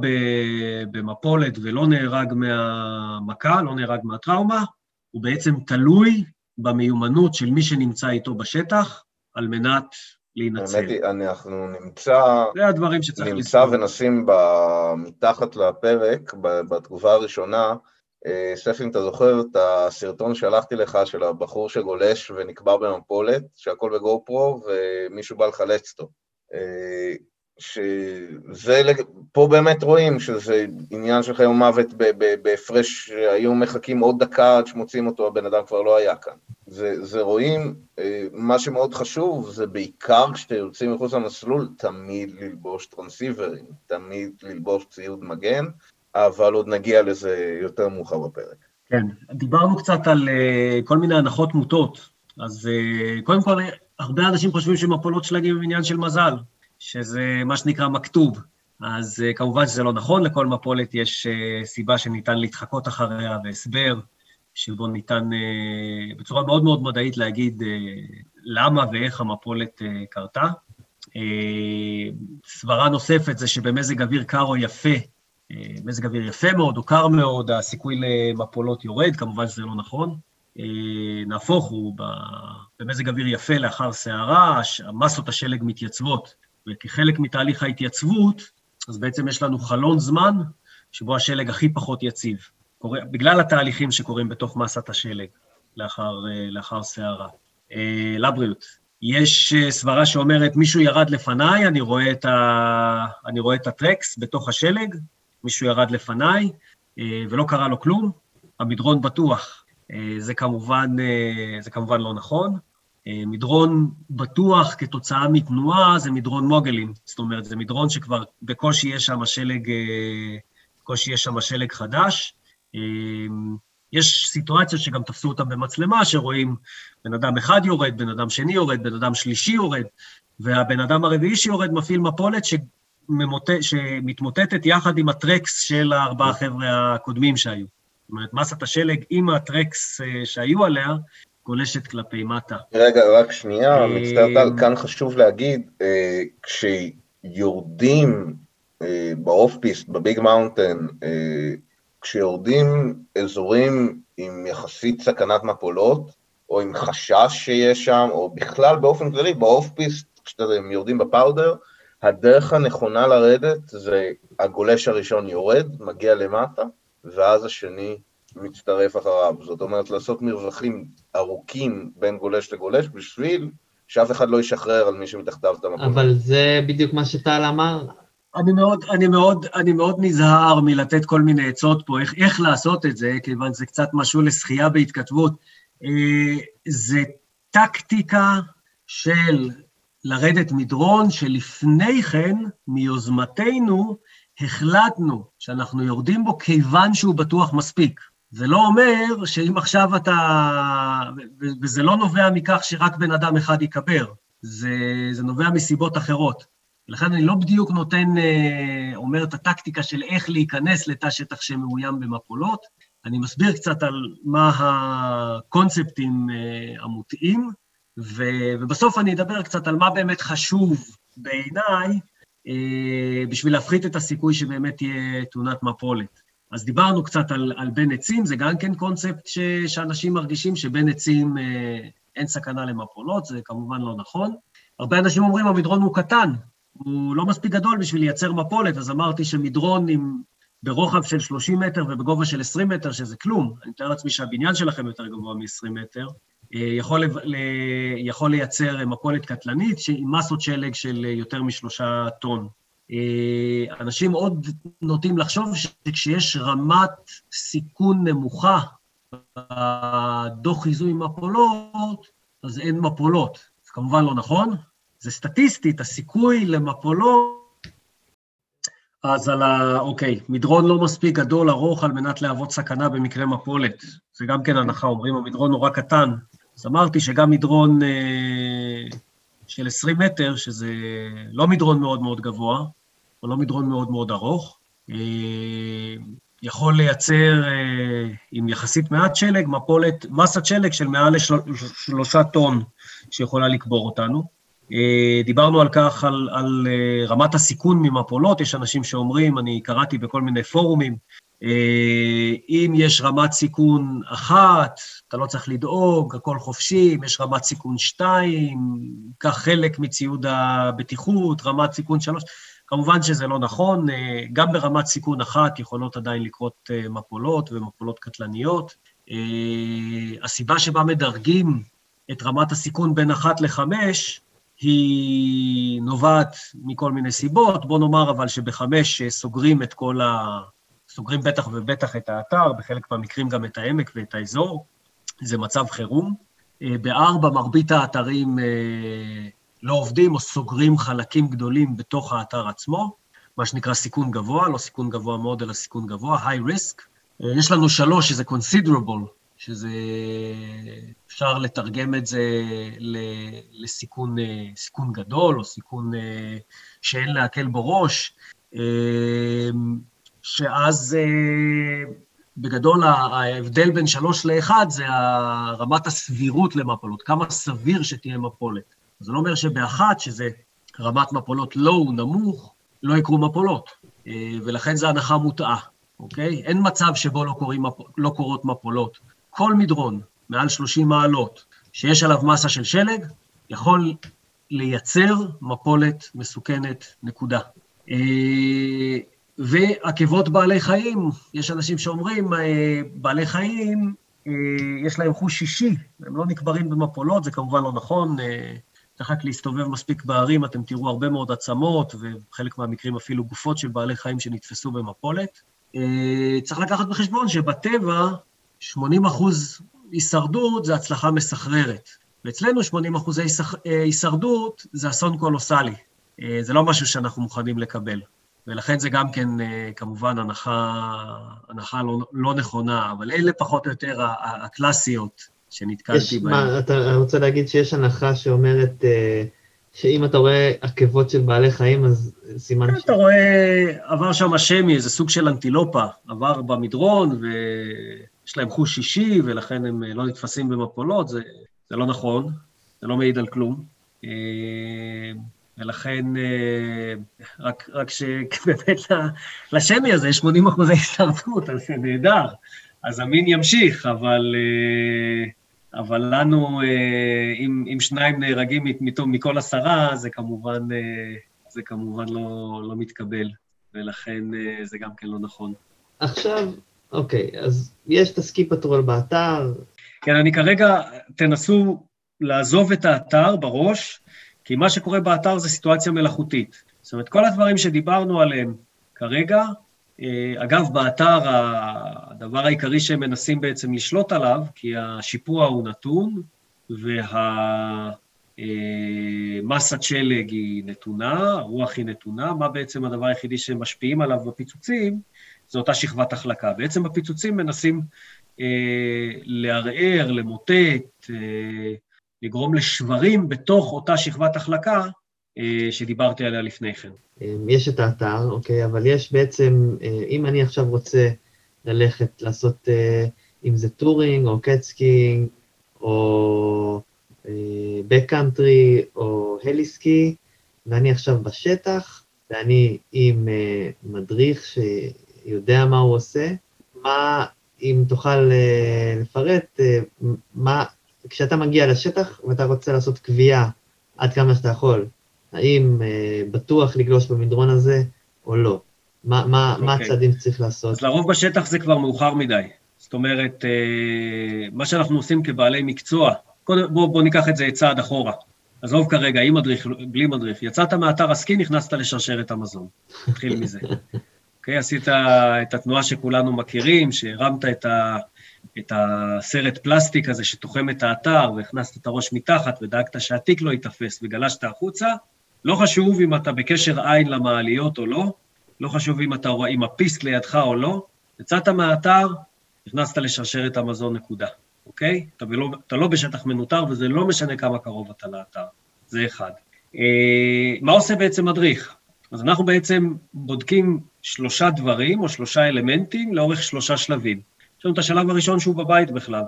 במפולת ולא נהרג מהמכה, לא נהרג מהטראומה, הוא בעצם תלוי במיומנות של מי שנמצא איתו בשטח על מנת להינצל. האמת היא, אנחנו נמצא... זה הדברים שצריך נמצא לזכור. ונשים ב... מתחת לפרק, בתגובה הראשונה, אה, ספי, אם אתה זוכר את הסרטון שהלכתי לך של הבחור שגולש ונקבר במפולת, שהכל בגו פרו ומישהו בא לחלץ אותו. אה, שזה, פה באמת רואים שזה עניין של חיים ומוות בהפרש, היו מחכים עוד דקה עד שמוצאים אותו, הבן אדם כבר לא היה כאן. זה, זה רואים, אה, מה שמאוד חשוב זה בעיקר כשאתם יוצאים מחוץ למסלול, תמיד ללבוש טרנסיברים, תמיד ללבוש ציוד מגן, אבל עוד נגיע לזה יותר מאוחר בפרק. כן, דיברנו קצת על uh, כל מיני הנחות מוטות, אז uh, קודם כל, הרבה אנשים חושבים שמפולות שלגים הם עניין של מזל. שזה מה שנקרא מכתוב. אז uh, כמובן שזה לא נכון, לכל מפולת יש uh, סיבה שניתן להתחקות אחריה והסבר, שבו ניתן uh, בצורה מאוד מאוד מדעית להגיד למה ואיך המפולת קרתה. סברה נוספת זה שבמזג אוויר קר או יפה, מזג אוויר יפה מאוד או קר מאוד, הסיכוי למפולות יורד, כמובן שזה לא נכון. נהפוך הוא, במזג אוויר יפה לאחר סערה, מסות השלג מתייצבות. וכחלק מתהליך ההתייצבות, אז בעצם יש לנו חלון זמן שבו השלג הכי פחות יציב, קורה, בגלל התהליכים שקורים בתוך מסת השלג לאחר, אה, לאחר סערה. אה, לבריאות. יש אה, סברה שאומרת, מישהו ירד לפניי, אני רואה, את ה... אני רואה את הטרקס בתוך השלג, מישהו ירד לפניי, ולא קרה לו כלום, המדרון בטוח. זה כמובן, זה כמובן לא נכון. אה, מדרון בטוח כתוצאה מתנועה זה מדרון מוגלים, זאת אומרת, זה מדרון שכבר בקושי יש שם שלג, אה, בקושי יש שם שלג חדש. אה, יש סיטואציות שגם תפסו אותם במצלמה, שרואים בן אדם אחד יורד, בן אדם שני יורד, בן אדם שלישי יורד, והבן אדם הרביעי שיורד מפעיל מפולת שממוט... שמתמוטטת יחד עם הטרקס של הארבעה חבר'ה הקודמים שהיו. זאת אומרת, מסת השלג עם הטרקס שהיו עליה, גולשת כלפי מטה. רגע, רק שנייה, אה, מצטער טל, כאן חשוב להגיד, אה, כשיורדים אה, ב-off-piste, ב-big mountain, כשיורדים אזורים עם יחסית סכנת מפולות, או עם חשש שיש שם, או בכלל באופן כללי, ב-off-piste, כשאתם יורדים ב-powder, הדרך הנכונה לרדת זה הגולש הראשון יורד, מגיע למטה, ואז השני מצטרף אחריו. זאת אומרת, לעשות מרווחים ארוכים בין גולש לגולש בשביל שאף אחד לא ישחרר על מי שמתחתיו את המקום. אבל זה בדיוק מה שטל אמר. אני מאוד, אני מאוד, אני מאוד נזהר מלתת כל מיני עצות פה, איך, איך לעשות את זה, כיוון שזה קצת משהו לשחייה בהתכתבות. אה, זה טקטיקה של לרדת מדרון, שלפני כן, מיוזמתנו, החלטנו שאנחנו יורדים בו כיוון שהוא בטוח מספיק. זה לא אומר שאם עכשיו אתה... וזה לא נובע מכך שרק בן אדם אחד ייקבר, זה, זה נובע מסיבות אחרות. לכן אני לא בדיוק נותן, אה, אומר את הטקטיקה של איך להיכנס לתא שטח שמאוים במפולות, אני מסביר קצת על מה הקונספטים אה, המוטעים, ובסוף אני אדבר קצת על מה באמת חשוב בעיניי אה, בשביל להפחית את הסיכוי שבאמת תהיה תאונת מפולת. אז דיברנו קצת על, על בין עצים, זה גם כן קונספט ש, שאנשים מרגישים שבין עצים אה, אין סכנה למפולות, זה כמובן לא נכון. הרבה אנשים אומרים, המדרון הוא קטן, הוא לא מספיק גדול בשביל לייצר מפולת, אז אמרתי שמדרון עם, ברוחב של 30 מטר ובגובה של 20 מטר, שזה כלום, אני מתאר לעצמי שהבניין שלכם יותר גבוה מ-20 מטר, אה, יכול, יכול לייצר מפולת קטלנית עם מסות שלג של יותר משלושה טון. אה, אנשים עוד נוטים לחשוב שכשיש רמת סיכון נמוכה בדוח חיזוי מפולות, אז אין מפולות. זה כמובן לא נכון. זה סטטיסטית, הסיכוי למפולות... אז על ה... אוקיי, מדרון לא מספיק גדול, ארוך, על מנת להוות סכנה במקרה מפולת. זה גם כן הנחה, אומרים, המדרון נורא קטן. אז אמרתי שגם מדרון אה, של 20 מטר, שזה לא מדרון מאוד מאוד גבוה, או לא מדרון מאוד מאוד ארוך, אה, יכול לייצר אה, עם יחסית מעט שלג, מפולת, מסת שלג של מעל לשלושה טון שיכולה לקבור אותנו. אה, דיברנו על כך, על, על רמת הסיכון ממפולות, יש אנשים שאומרים, אני קראתי בכל מיני פורומים, אם יש רמת סיכון אחת, אתה לא צריך לדאוג, הכל חופשי, אם יש רמת סיכון שתיים, קח חלק מציוד הבטיחות, רמת סיכון שלוש. כמובן שזה לא נכון, גם ברמת סיכון אחת יכולות עדיין לקרות מפולות ומפולות קטלניות. הסיבה שבה מדרגים את רמת הסיכון בין אחת לחמש, היא נובעת מכל מיני סיבות. בוא נאמר אבל שבחמש סוגרים את כל ה... סוגרים בטח ובטח את האתר, בחלק מהמקרים גם את העמק ואת האזור. זה מצב חירום. אה, בארבע, מרבית האתרים אה, לא עובדים או סוגרים חלקים גדולים בתוך האתר עצמו, מה שנקרא סיכון גבוה, לא סיכון גבוה מאוד, אלא סיכון גבוה, high risk. אה, יש לנו שלוש, שזה considerable, שזה, אפשר לתרגם את זה לסיכון סיכון גדול, או סיכון שאין להקל בו ראש, שאז אה, בגדול ההבדל בין שלוש לאחד זה רמת הסבירות למפולות, כמה סביר שתהיה מפולת. זה לא אומר שבאחת, שזה רמת מפולות לואו, נמוך, לא יקרו מפולות, ולכן זו הנחה מוטעה, אוקיי? אין מצב שבו לא, קוראים, לא קורות מפולות. כל מדרון מעל 30 מעלות שיש עליו מסה של שלג, יכול לייצר מפולת מסוכנת, נקודה. אה, ועקבות בעלי חיים, יש אנשים שאומרים, אה, בעלי חיים, אה, יש להם חוש שישי, הם לא נקברים במפולות, זה כמובן לא נכון. צריך רק להסתובב מספיק בערים, אתם תראו הרבה מאוד עצמות, ובחלק מהמקרים אפילו גופות של בעלי חיים שנתפסו במפולת. צריך לקחת בחשבון שבטבע 80 אחוז הישרדות זה הצלחה מסחררת. ואצלנו 80 אחוזי אה, הישרדות זה אסון קולוסלי. אה, זה לא משהו שאנחנו מוכנים לקבל. ולכן זה גם כן אה, כמובן הנחה, הנחה לא, לא נכונה, אבל אלה פחות או יותר הקלאסיות שנתקלתי בהן. מה, אתה רוצה להגיד שיש הנחה שאומרת שאם אתה רואה עקבות של בעלי חיים, אז סימן ש... אתה רואה, עבר שם השמי, איזה סוג של אנטילופה, עבר במדרון, ו... יש להם חוש אישי, ולכן הם אה, לא נתפסים במפולות, זה, זה לא נכון, זה לא מעיד על כלום. אה, ולכן, אה, רק, רק שבאמת לשמי הזה יש 80 אחוזי השתרדות, אז זה נהדר. אז המין ימשיך, אבל, אבל לנו, אם, אם שניים נהרגים מכל עשרה, זה כמובן, זה כמובן לא, לא מתקבל, ולכן זה גם כן לא נכון. עכשיו, אוקיי, אז יש את הסקי פטרול באתר. כן, אני כרגע, תנסו לעזוב את האתר בראש, כי מה שקורה באתר זה סיטואציה מלאכותית. זאת אומרת, כל הדברים שדיברנו עליהם כרגע, אה, אגב, באתר הדבר העיקרי שהם מנסים בעצם לשלוט עליו, כי השיפוע הוא נתון, והמסת אה, שלג היא נתונה, הרוח היא נתונה, מה בעצם הדבר היחידי שהם משפיעים עליו בפיצוצים? זו אותה שכבת החלקה. בעצם בפיצוצים מנסים אה, לערער, למוטט, אה, לגרום לשברים בתוך אותה שכבת החלקה אה, שדיברתי עליה לפני כן. אה, יש את האתר, אוקיי, אבל יש בעצם, אה, אם אני עכשיו רוצה ללכת לעשות, אה, אם זה touring או cat skiing, או בקקאנטרי או הליסקי, ואני עכשיו בשטח, ואני עם מדריך ש... יודע מה הוא עושה, מה, אם תוכל לפרט, מה, כשאתה מגיע לשטח ואתה רוצה לעשות קביעה עד כמה שאתה יכול, האם uh, בטוח לגלוש במדרון הזה או לא? מה, מה, okay. מה אוקיי. הצעדים שצריך לעשות? אז לרוב בשטח זה כבר מאוחר מדי. זאת אומרת, מה שאנחנו עושים כבעלי מקצוע, קודם בואו בוא ניקח את זה צעד אחורה. עזוב כרגע, עם מדריך, בלי מדריך. יצאת מאתר הסקי, נכנסת לשרשרת המזון. נתחיל מזה. אוקיי? עשית את התנועה שכולנו מכירים, שהרמת את, ה, את הסרט פלסטיק הזה שתוחם את האתר, והכנסת את הראש מתחת, ודאגת שהתיק לא ייתפס, וגלשת החוצה. לא חשוב אם אתה בקשר עין למעליות או לא, לא חשוב אם אתה רואה עם הפיסק לידך או לא, יצאת מהאתר, נכנסת לשרשרת המזון, נקודה, אוקיי? אתה, בלא, אתה לא בשטח מנוטר, וזה לא משנה כמה קרוב אתה לאתר, זה אחד. אה, מה עושה בעצם מדריך? אז אנחנו בעצם בודקים שלושה דברים או שלושה אלמנטים לאורך שלושה שלבים. לנו את השלב הראשון שהוא בבית בכלל.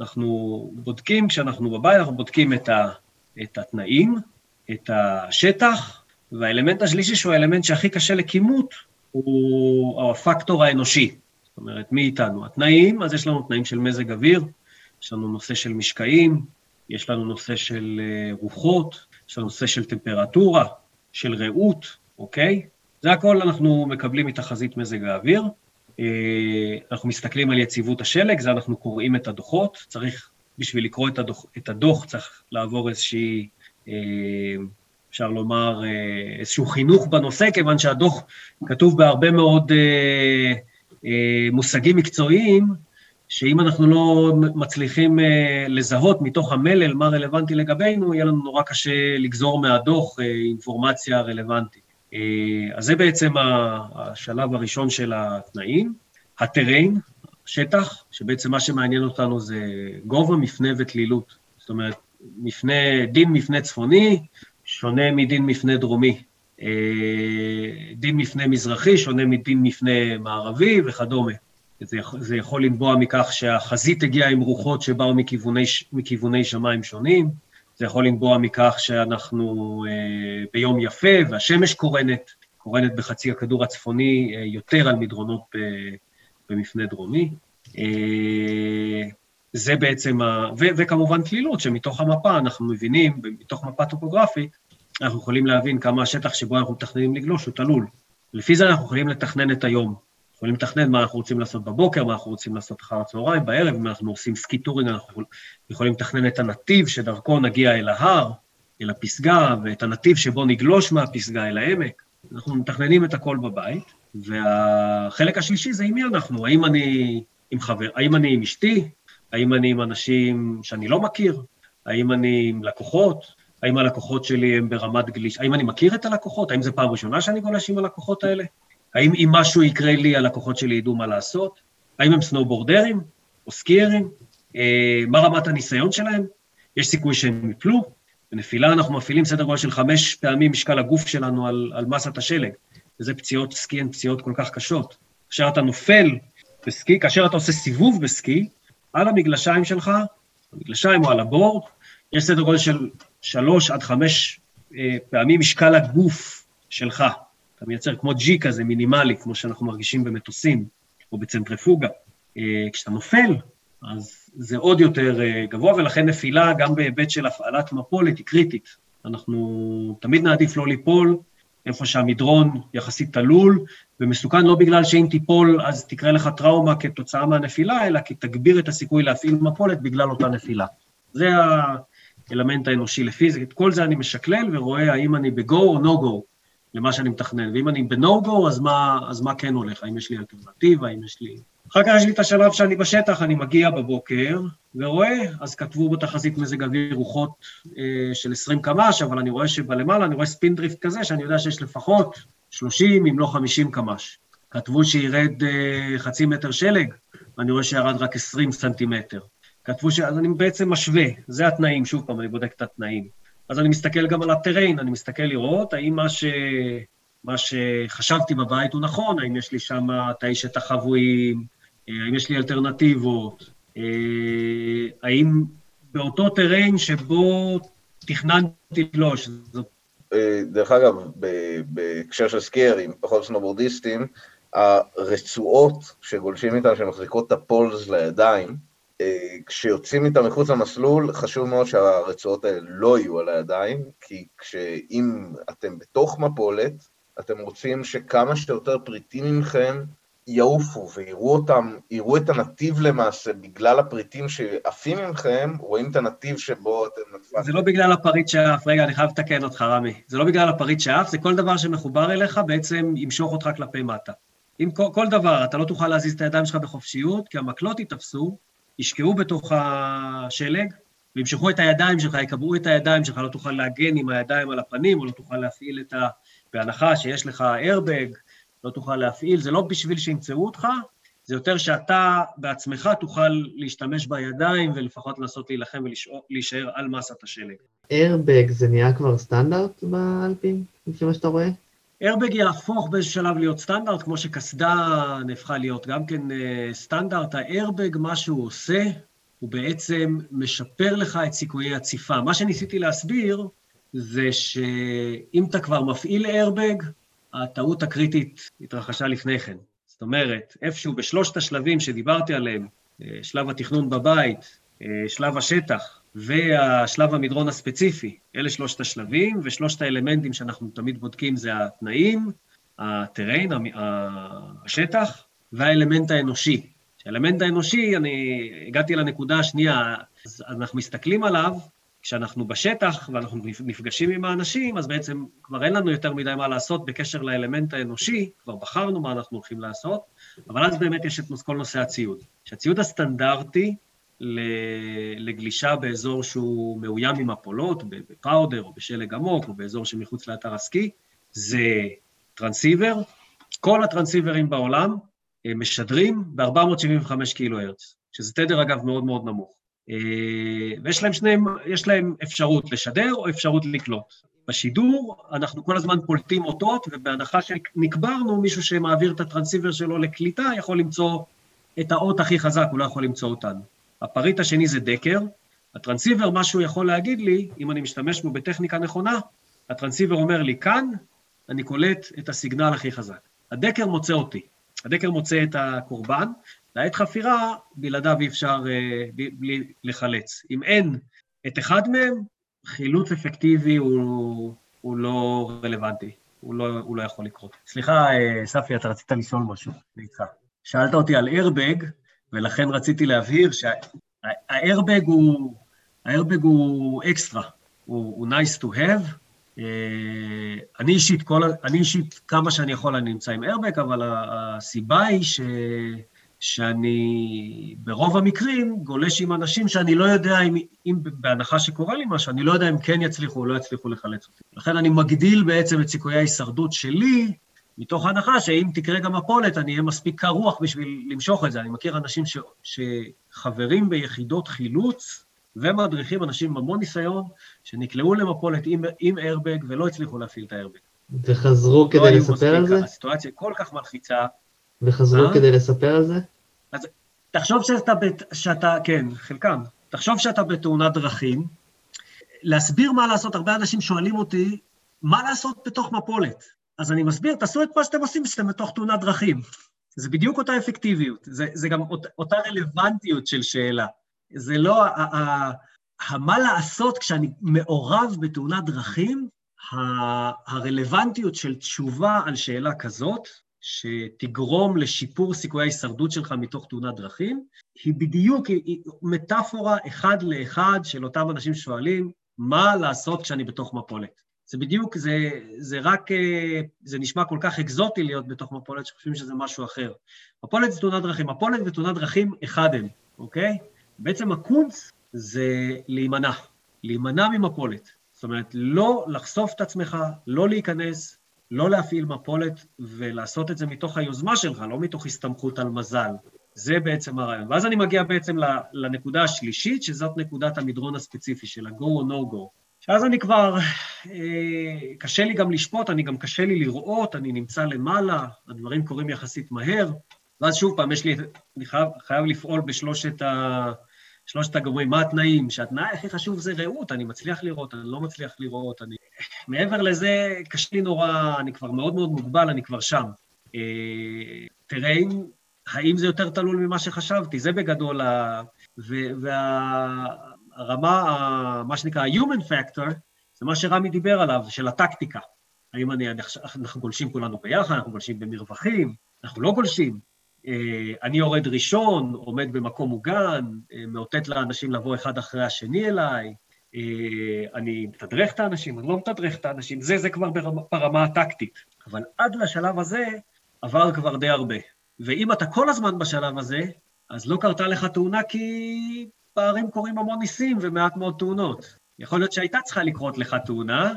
אנחנו בודקים, כשאנחנו בבית, אנחנו בודקים את, ה, את התנאים, את השטח, והאלמנט השלישי, שהוא האלמנט שהכי קשה לכימות, הוא הפקטור האנושי. זאת אומרת, מי איתנו? התנאים, אז יש לנו תנאים של מזג אוויר, יש לנו נושא של משקעים, יש לנו נושא של אה, רוחות, יש לנו נושא של טמפרטורה, של רעות, אוקיי? זה הכל אנחנו מקבלים מתחזית מזג האוויר. אה, אנחנו מסתכלים על יציבות השלג, זה אנחנו קוראים את הדוחות. צריך, בשביל לקרוא את הדוח, את הדוח צריך לעבור איזושהי, אה, אפשר לומר, איזשהו חינוך בנושא, כיוון שהדוח כתוב בהרבה מאוד מושגים מקצועיים, שאם אנחנו לא מצליחים אה, לזהות מתוך המלל מה רלוונטי לגבינו, יהיה לנו נורא קשה לגזור מהדוח אה, אינפורמציה רלוונטית. אה, אז זה בעצם השלב הראשון של התנאים. הטריין, שטח, שבעצם מה שמעניין אותנו זה גובה, מפנה ותלילות. זאת אומרת, מפנה, דין מפנה צפוני שונה מדין מפנה דרומי. דין מפנה מזרחי שונה מדין מפנה מערבי וכדומה. זה, זה יכול לנבוע מכך שהחזית הגיעה עם רוחות שבאו מכיווני, מכיווני שמיים שונים, זה יכול לנבוע מכך שאנחנו אה, ביום יפה והשמש קורנת, קורנת בחצי הכדור הצפוני אה, יותר על מדרונות ב, במפנה דרומי. אה, זה בעצם, ה... ו, וכמובן תלילות, שמתוך המפה אנחנו מבינים, מתוך מפה טופוגרפית, אנחנו יכולים להבין כמה השטח שבו אנחנו מתכננים לגלוש הוא תלול. לפי זה אנחנו יכולים לתכנן את היום. יכולים לתכנן מה אנחנו רוצים לעשות בבוקר, מה אנחנו רוצים לעשות אחר הצהריים, בערב, אם אנחנו עושים ski touring, אנחנו יכולים לתכנן את הנתיב שדרכו נגיע אל ההר, אל הפסגה, ואת הנתיב שבו נגלוש מהפסגה אל העמק. אנחנו מתכננים את הכל בבית, והחלק השלישי זה עם מי אנחנו, האם אני עם חבר, האם אני עם אשתי, האם אני עם אנשים שאני לא מכיר, האם אני עם לקוחות, האם הלקוחות שלי הם ברמת גליש, האם אני מכיר את הלקוחות, האם זו פעם ראשונה שאני גולש עם הלקוחות האלה? האם אם משהו יקרה לי, הלקוחות שלי ידעו מה לעשות? האם הם סנובורדרים או סקיירים? אה, מה רמת הניסיון שלהם? יש סיכוי שהם יפלו? בנפילה אנחנו מפעילים סדר גודל של חמש פעמים משקל הגוף שלנו על, על מסת השלג, וזה פציעות סקי הן פציעות כל כך קשות. כאשר אתה נופל בסקי, כאשר אתה עושה סיבוב בסקי, על המגלשיים שלך, המגלשיים או על הבורד, יש סדר גודל של שלוש עד חמש אה, פעמים משקל הגוף שלך. אתה מייצר כמו G כזה, מינימלי, כמו שאנחנו מרגישים במטוסים או בצנטריפוגה. אה, כשאתה נופל, אז זה עוד יותר אה, גבוה, ולכן נפילה, גם בהיבט של הפעלת מפולת, היא קריטית. אנחנו תמיד נעדיף לא ליפול איפה שהמדרון יחסית תלול, ומסוכן לא בגלל שאם תיפול אז תקרה לך טראומה כתוצאה מהנפילה, אלא כי תגביר את הסיכוי להפעיל מפולת בגלל אותה נפילה. זה האלמנט האנושי לפי זה, את כל זה אני משקלל ורואה האם אני בגו או גו. למה שאני מתכנן. ואם אני בנו-גו, אז אז מה כן הולך? האם יש לי אלטרנטיבה? האם יש לי... אחר כך יש לי את השלב שאני בשטח, אני מגיע בבוקר ורואה, אז כתבו בתחזית מזג אוויר רוחות אה, של 20 קמ"ש, אבל אני רואה שבלמעלה אני רואה ספין דריפט כזה, שאני יודע שיש לפחות 30 אם לא 50 קמ"ש. כתבו שירד אה, חצי מטר שלג, ואני רואה שירד רק 20 סנטימטר. כתבו ש... אז אני בעצם משווה, זה התנאים, שוב פעם, אני בודק את התנאים. אז אני מסתכל גם על ה terrain, אני מסתכל לראות האם מה, ש... מה שחשבתי בבית הוא נכון, האם יש לי שם תאי שטח חבויים, אה, האם יש לי אלטרנטיבות, אה, האם באותו terrain שבו תכננתי לו, שזו... אה, דרך אגב, בהקשר של סקיירים, פחות סנובורדיסטים, הרצועות שגולשים איתן, שמחזיקות את ה poles לידיים, כשיוצאים איתם מחוץ למסלול, חשוב מאוד שהרצועות האלה לא יהיו על הידיים, כי כשאם אתם בתוך מפולת, אתם רוצים שכמה שיותר פריטים ממכם יעופו ויראו אותם, יראו את הנתיב למעשה, בגלל הפריטים שעפים ממכם, רואים את הנתיב שבו אתם. זה לא בגלל הפריט שעף, רגע, אני חייב לתקן אותך, רמי. זה לא בגלל הפריט שעף, זה כל דבר שמחובר אליך בעצם ימשוך אותך כלפי מטה. אם כל, כל דבר, אתה לא תוכל להזיז את הידיים שלך בחופשיות, כי המקלות ייתפסו, ישקעו בתוך השלג וימשכו את הידיים שלך, יקבעו את הידיים שלך, לא תוכל להגן עם הידיים על הפנים, או לא תוכל להפעיל את ה... בהנחה שיש לך איירבג, לא תוכל להפעיל, זה לא בשביל שימצאו אותך, זה יותר שאתה בעצמך תוכל להשתמש בידיים ולפחות לנסות להילחם ולהישאר על מסת השלג. איירבג זה נהיה כבר סטנדרט באלפים, לפי מה שאתה רואה? איירבג יהפוך באיזשהו שלב להיות סטנדרט, כמו שקסדה נהפכה להיות גם כן אה, סטנדרט. האיירבג, מה שהוא עושה, הוא בעצם משפר לך את סיכויי הציפה. מה שניסיתי להסביר, זה שאם אתה כבר מפעיל איירבג, הטעות הקריטית התרחשה לפני כן. זאת אומרת, איפשהו בשלושת השלבים שדיברתי עליהם, אה, שלב התכנון בבית, אה, שלב השטח והשלב המדרון הספציפי, אלה שלושת השלבים, ושלושת האלמנטים שאנחנו תמיד בודקים זה התנאים, הטריין, השטח, והאלמנט האנושי. האלמנט האנושי, אני הגעתי לנקודה השנייה, אז אנחנו מסתכלים עליו, כשאנחנו בשטח ואנחנו נפגשים עם האנשים, אז בעצם כבר אין לנו יותר מדי מה לעשות בקשר לאלמנט האנושי, כבר בחרנו מה אנחנו הולכים לעשות, אבל אז באמת יש את כל נושא הציוד. שהציוד הסטנדרטי לגלישה באזור שהוא מאוים עם מפולות, בפאודר או בשלג עמוק או באזור שמחוץ לאתר הסקי, זה טרנסיבר. כל הטרנסיברים בעולם אה, משדרים ב-475 קילו הרץ, שזה תדר אגב מאוד מאוד נמוך. אה, ויש להם שניהם, יש להם אפשרות לשדר או אפשרות לקלוט. בשידור אנחנו כל הזמן פולטים אותות, ובהנחה שנקברנו, מישהו שמעביר את הטרנסיבר שלו לקליטה יכול למצוא את האות הכי חזק, הוא לא יכול למצוא אותנו. הפריט השני זה דקר. הטרנסיבר, מה שהוא יכול להגיד לי, אם אני משתמש בו בטכניקה נכונה, הטרנסיבר אומר לי, כאן אני קולט את הסיגנל הכי חזק. הדקר מוצא אותי. הדקר מוצא את הקורבן, לעת חפירה, בלעדיו אי אפשר אה, בלי לחלץ. אם אין את אחד מהם, חילוץ אפקטיבי הוא, הוא לא רלוונטי, הוא לא, הוא לא יכול לקרות. סליחה, אה, ספי, אתה רצית לשאול משהו, אני איתך. שאלת אותי על איירבג, ולכן רציתי להבהיר שהאיירבג הוא, האיירבג הוא אקסטרה, הוא, הוא nice to have. אה, אני אישית, כל, אני אישית, כמה שאני יכול אני נמצא עם איירבג, אבל הסיבה היא ש... שאני ברוב המקרים גולש עם אנשים שאני לא יודע אם, אם בהנחה שקורה לי משהו, אני לא יודע אם כן יצליחו או לא יצליחו לחלץ אותי. לכן אני מגדיל בעצם את סיכויי ההישרדות שלי, מתוך הנחה שאם תקרה גם הפולת, אני אהיה מספיק קר רוח בשביל למשוך את זה. אני מכיר אנשים ש, שחברים ביחידות חילוץ ומדריכים, אנשים עם המון ניסיון, שנקלעו למפולת עם, עם איירבג ולא הצליחו להפעיל את האיירבג. וחזרו לא כדי לספר על זה? הסיטואציה כל כך מלחיצה. וחזרו אה? כדי לספר על זה? אז תחשוב שאתה, בת, שאתה, כן, חלקם, תחשוב שאתה בתאונת דרכים, להסביר מה לעשות, הרבה אנשים שואלים אותי, מה לעשות בתוך מפולת? אז אני מסביר, תעשו את מה שאתם עושים כשאתם בתוך תאונת דרכים. זה בדיוק אותה אפקטיביות, זה, זה גם אות, אותה רלוונטיות של שאלה. זה לא, ה, ה, ה, מה לעשות כשאני מעורב בתאונת דרכים, הרלוונטיות של תשובה על שאלה כזאת, שתגרום לשיפור סיכויי ההישרדות שלך מתוך תאונת דרכים, היא בדיוק, היא, היא מטאפורה אחד לאחד של אותם אנשים ששואלים, מה לעשות כשאני בתוך מפולת. זה בדיוק, זה, זה רק, אה, זה נשמע כל כך אקזוטי להיות בתוך מפולת, שחושבים שזה משהו אחר. מפולת זה תאונת דרכים, מפולת ותאונת דרכים אחד הם, אוקיי? בעצם הקונץ זה להימנע, להימנע ממפולת. זאת אומרת, לא לחשוף את עצמך, לא להיכנס, לא להפעיל מפולת ולעשות את זה מתוך היוזמה שלך, לא מתוך הסתמכות על מזל. זה בעצם הרעיון. ואז אני מגיע בעצם לנקודה השלישית, שזאת נקודת המדרון הספציפי של ה-go או no-go. שאז אני כבר, אה, קשה לי גם לשפוט, אני גם קשה לי לראות, אני נמצא למעלה, הדברים קורים יחסית מהר, ואז שוב פעם, יש לי, אני חייב, חייב לפעול בשלושת ה... שלושת הגורמים, מה התנאים? שהתנאי הכי חשוב זה ראות, אני מצליח לראות, אני לא מצליח לראות, אני... מעבר לזה, קשה לי נורא, אני כבר מאוד מאוד מוגבל, אני כבר שם. אה, טריין, האם זה יותר תלול ממה שחשבתי? זה בגדול ה... והרמה, מה שנקרא ה-human factor, זה מה שרמי דיבר עליו, של הטקטיקה. האם אני, אנחנו גולשים כולנו ביחד, אנחנו גולשים במרווחים, אנחנו לא גולשים. אה, אני יורד ראשון, עומד במקום מוגן, אה, מאותת לאנשים לבוא אחד אחרי השני אליי, אה, אני מתדרך את האנשים, אני לא מתדרך את האנשים, זה, זה כבר ברמה, ברמה הטקטית. אבל עד לשלב הזה עבר כבר די הרבה. ואם אתה כל הזמן בשלב הזה, אז לא קרתה לך תאונה כי בערים קורים המון ניסים ומעט מאוד תאונות. יכול להיות שהייתה צריכה לקרות לך תאונה,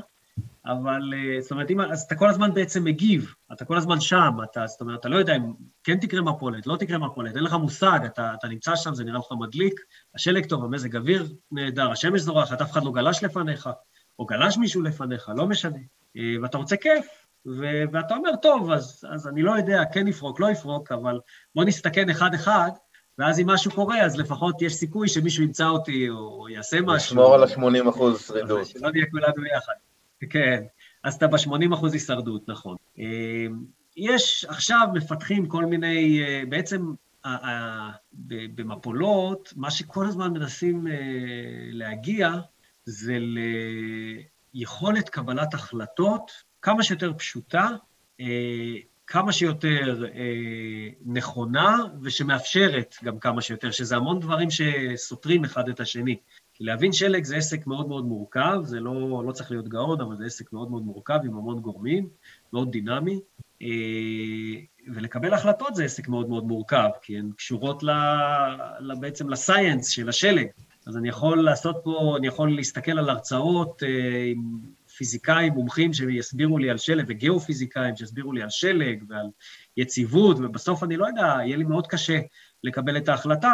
אבל אה, זאת אומרת, אם, אז אתה כל הזמן בעצם מגיב, אתה כל הזמן שם, אתה, זאת אומרת, אתה לא יודע אם כן תקרה מפולת, לא תקרה מפולת, אין לך מושג, אתה, אתה נמצא שם, זה נראה לך מדליק, השלג טוב, המזג אוויר נהדר, השמש זורחת, אף אחד לא גלש לפניך, או גלש מישהו לפניך, לא משנה. אה, ואתה רוצה כיף, ו- ואתה אומר, טוב, אז, אז אני לא יודע, כן יפרוק, לא יפרוק, אבל בוא נסתכן אחד-אחד, ואז אם משהו קורה, אז לפחות יש סיכוי שמישהו ימצא אותי או יעשה משהו. לשמור על ה-80 אחוז שרידות. שלא נהיה כולנו יחד. כן, אז אתה ב-80 אחוז הישרדות, נכון. אה, יש, עכשיו מפתחים כל מיני, אה, בעצם במפולות, מה שכל הזמן מנסים להגיע זה ליכולת קבלת החלטות כמה שיותר פשוטה, כמה שיותר אה, נכונה ושמאפשרת גם כמה שיותר, שזה המון דברים שסותרים אחד את השני. כי להבין שלג זה עסק מאוד מאוד מורכב, זה לא, לא צריך להיות גאון, אבל זה עסק מאוד מאוד מורכב עם המון גורמים, מאוד דינמי, אה, ולקבל החלטות זה עסק מאוד מאוד מורכב, כי הן קשורות ל, ל, בעצם לסייאנס של השלג. אז אני יכול לעשות פה, אני יכול להסתכל על הרצאות אה, עם פיזיקאים מומחים שיסבירו לי על שלג, וגיאופיזיקאים שיסבירו לי על שלג ועל יציבות, ובסוף אני לא יודע, יהיה לי מאוד קשה לקבל את ההחלטה,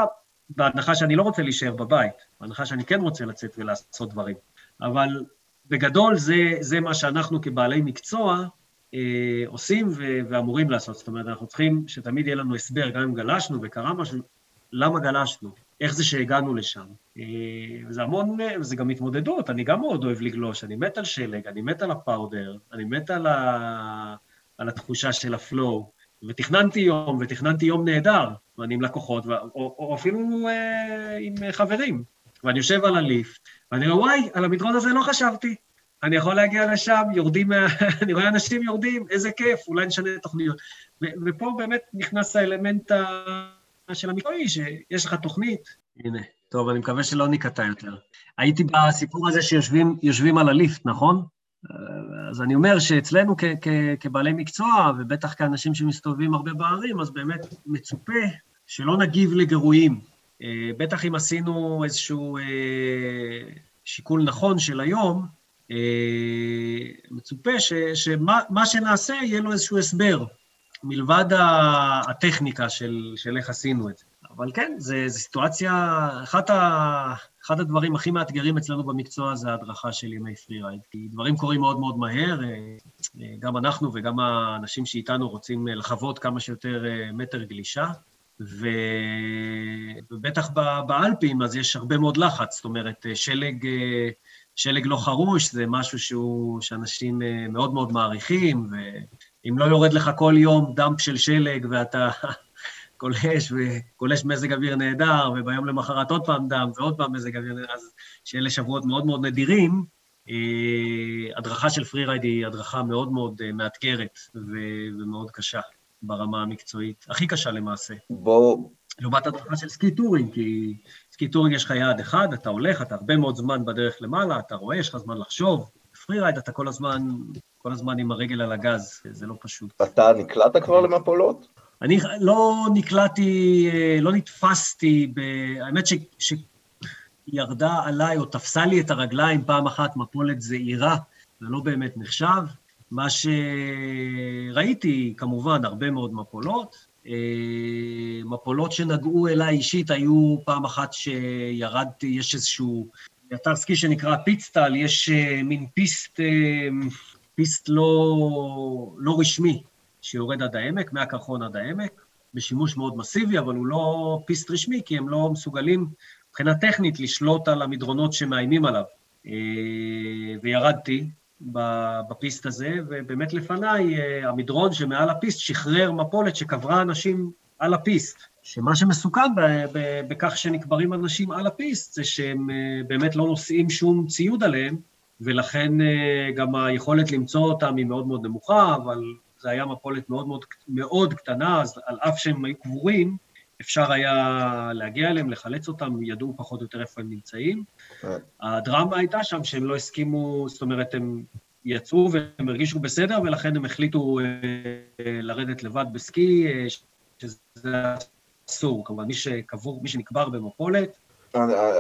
בהנחה שאני לא רוצה להישאר בבית, בהנחה שאני כן רוצה לצאת ולעשות דברים. אבל בגדול זה, זה מה שאנחנו כבעלי מקצוע אה, עושים ו- ואמורים לעשות. זאת אומרת, אנחנו צריכים שתמיד יהיה לנו הסבר, גם אם גלשנו וקרה משהו, למה גלשנו. איך זה שהגענו לשם. אה, וזה המון, וזה גם התמודדות, אני גם מאוד אוהב לגלוש, אני מת על שלג, אני מת על הפאודר, אני מת על, ה... על התחושה של הפלואו, ותכננתי יום, ותכננתי יום נהדר, ואני עם לקוחות, ו... או, או אפילו אה, עם חברים, ואני יושב על הליפט, ואני אומר, וואי, על המדרון הזה לא חשבתי. אני יכול להגיע לשם, יורדים, מה... אני רואה אנשים יורדים, איזה כיף, אולי נשנה תוכניות. ו- ופה באמת נכנס האלמנט ה... של המקצועי, שיש לך תוכנית. הנה, טוב, אני מקווה שלא ניקטע יותר. הייתי בסיפור הזה שיושבים על הליפט, נכון? אז אני אומר שאצלנו כ- כ- כבעלי מקצוע, ובטח כאנשים שמסתובבים הרבה בערים, אז באמת מצופה שלא נגיב לגירויים. אה, בטח אם עשינו איזשהו אה, שיקול נכון של היום, אה, מצופה ש, שמה שנעשה יהיה לו איזשהו הסבר. מלבד הטכניקה של, של איך עשינו את זה. אבל כן, זו סיטואציה, אחת ה, אחד הדברים הכי מאתגרים אצלנו במקצוע זה ההדרכה של ימי פרי רייד, כי דברים קורים מאוד מאוד מהר, אה, אה, גם אנחנו וגם האנשים שאיתנו רוצים לחוות כמה שיותר אה, מטר גלישה, ו... ובטח באלפים אז יש הרבה מאוד לחץ, זאת אומרת, שלג, שלג לא חרוש זה משהו שהוא, שאנשים מאוד מאוד מעריכים, ו... אם לא יורד לך כל יום דאמפ של שלג ואתה גולש וגולש מזג אוויר נהדר, וביום למחרת עוד פעם dump ועוד פעם מזג אוויר נהדר, אז שאלה שבועות מאוד מאוד נדירים, אה, הדרכה של freeride היא הדרכה מאוד מאוד אה, מאתגרת ומאוד קשה ברמה המקצועית, הכי קשה למעשה. בואו... לעומת הדרכה של ski touring, כי ski touring יש לך יעד אחד, אתה הולך, אתה הרבה מאוד זמן בדרך למעלה, אתה רואה, יש לך זמן לחשוב. freeride אתה כל הזמן כל הזמן עם הרגל על הגז, זה לא פשוט. אתה נקלעת כבר למפולות? אני לא נקלעתי, לא נתפסתי, ב... האמת ש... שירדה עליי או תפסה לי את הרגליים פעם אחת מפולת זעירה, זה לא באמת נחשב. מה שראיתי, כמובן, הרבה מאוד מפולות. אה, מפולות שנגעו אליי אישית היו פעם אחת שירדתי, יש איזשהו אתר סקי שנקרא פיצטל, יש אה, מין פיסט אה, פיסט לא, לא רשמי שיורד עד העמק, מהקרחון עד העמק, בשימוש מאוד מסיבי, אבל הוא לא פיסט רשמי, כי הם לא מסוגלים מבחינה טכנית לשלוט על המדרונות שמאיימים עליו. אה, וירדתי בפיסט הזה, ובאמת לפניי המדרון שמעל הפיסט שחרר מפולת שקברה אנשים על הפיסט. שמה שמסוכן בכך שנקברים אנשים על הפיסט זה שהם אה, באמת לא נושאים שום ציוד עליהם, ולכן אה, גם היכולת למצוא אותם היא מאוד מאוד נמוכה, אבל זה היה מפולת מאוד מאוד, מאוד קטנה, אז על אף שהם היו קבורים, אפשר היה להגיע אליהם, לחלץ אותם, ידעו פחות או יותר איפה הם נמצאים. אה. הדרמה הייתה שם שהם לא הסכימו, זאת אומרת, הם יצאו והם הרגישו בסדר, ולכן הם החליטו אה, לרדת לבד בסקי, שזה אסור. כמובן, מי שקבור, מי שנקבר במפולת,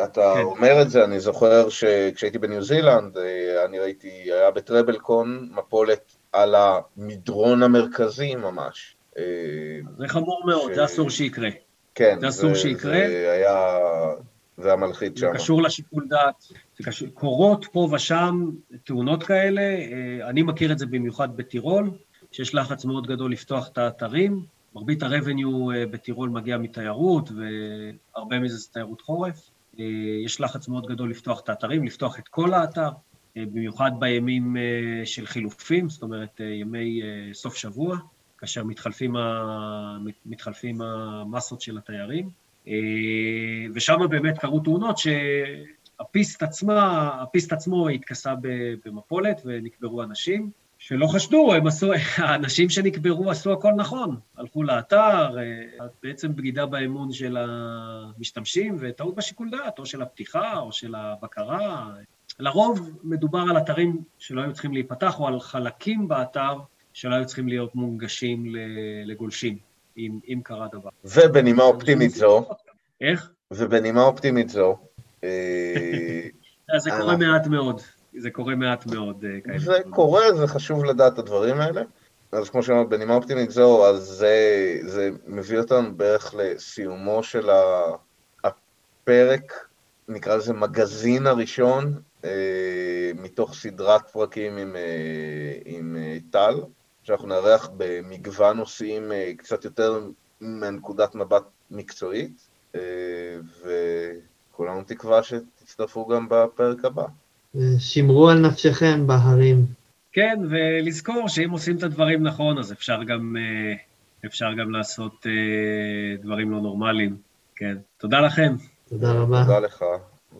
אתה כן. אומר את זה, אני זוכר שכשהייתי בניו זילנד, אה, אני ראיתי, היה בטרבלקון מפולת על המדרון המרכזי ממש. אה, זה חמור מאוד. זה אסור שיקרה. כן, זה אסור שיקרה. זה היה, זה היה מלחיץ שם. זה קשור לשיקול דעת, קשור, קורות פה ושם תאונות כאלה, אה, אני מכיר את זה במיוחד בטירול, שיש לחץ מאוד גדול לפתוח את האתרים, מרבית ה-revenue אה, בטירול מגיע מתיירות, והרבה מזה זה תיירות חורף. אה, יש לחץ מאוד גדול לפתוח את האתרים, לפתוח את כל האתר, במיוחד בימים של חילופים, זאת אומרת, ימי סוף שבוע, כאשר מתחלפים, ה... מתחלפים המסות של התיירים. ושם באמת קרו תאונות שהפיסט עצמה, הפיסט עצמו התכסה במפולת ונקברו אנשים. שלא חשדו, הם עשו, האנשים שנקברו עשו הכל נכון. הלכו לאתר, אה, בעצם בגידה באמון של המשתמשים וטעות בשיקול דעת, או של הפתיחה או של הבקרה. לרוב מדובר על אתרים שלא היו צריכים להיפתח, או על חלקים באתר שלא היו צריכים להיות מונגשים לגולשים, אם, אם קרה דבר. ובנימה אופטימית זו... איך? ובנימה אופטימית זו... אה, זה קורה מעט מאוד. זה קורה מעט מאוד אה, כאלה. זה קורה, זה חשוב לדעת את הדברים האלה. אז כמו שאמרת, בנימה אופטימית זו, אז זה, זה מביא אותנו בערך לסיומו של הפרק, נקרא לזה מגזין הראשון, אה, מתוך סדרת פרקים עם, אה, עם אה, טל, שאנחנו נארח במגוון נושאים אה, קצת יותר מנקודת מבט מקצועית, אה, וכולנו תקווה שתצטרפו גם בפרק הבא. שמרו על נפשכם בהרים. כן, ולזכור שאם עושים את הדברים נכון, אז אפשר גם, אה, אפשר גם לעשות אה, דברים לא נורמליים. כן. תודה לכם. תודה רבה. תודה לך,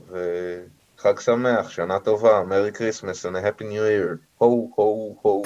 וחג שמח, שנה טובה, Merry Christmas and a happy new year. הו, הו, הו.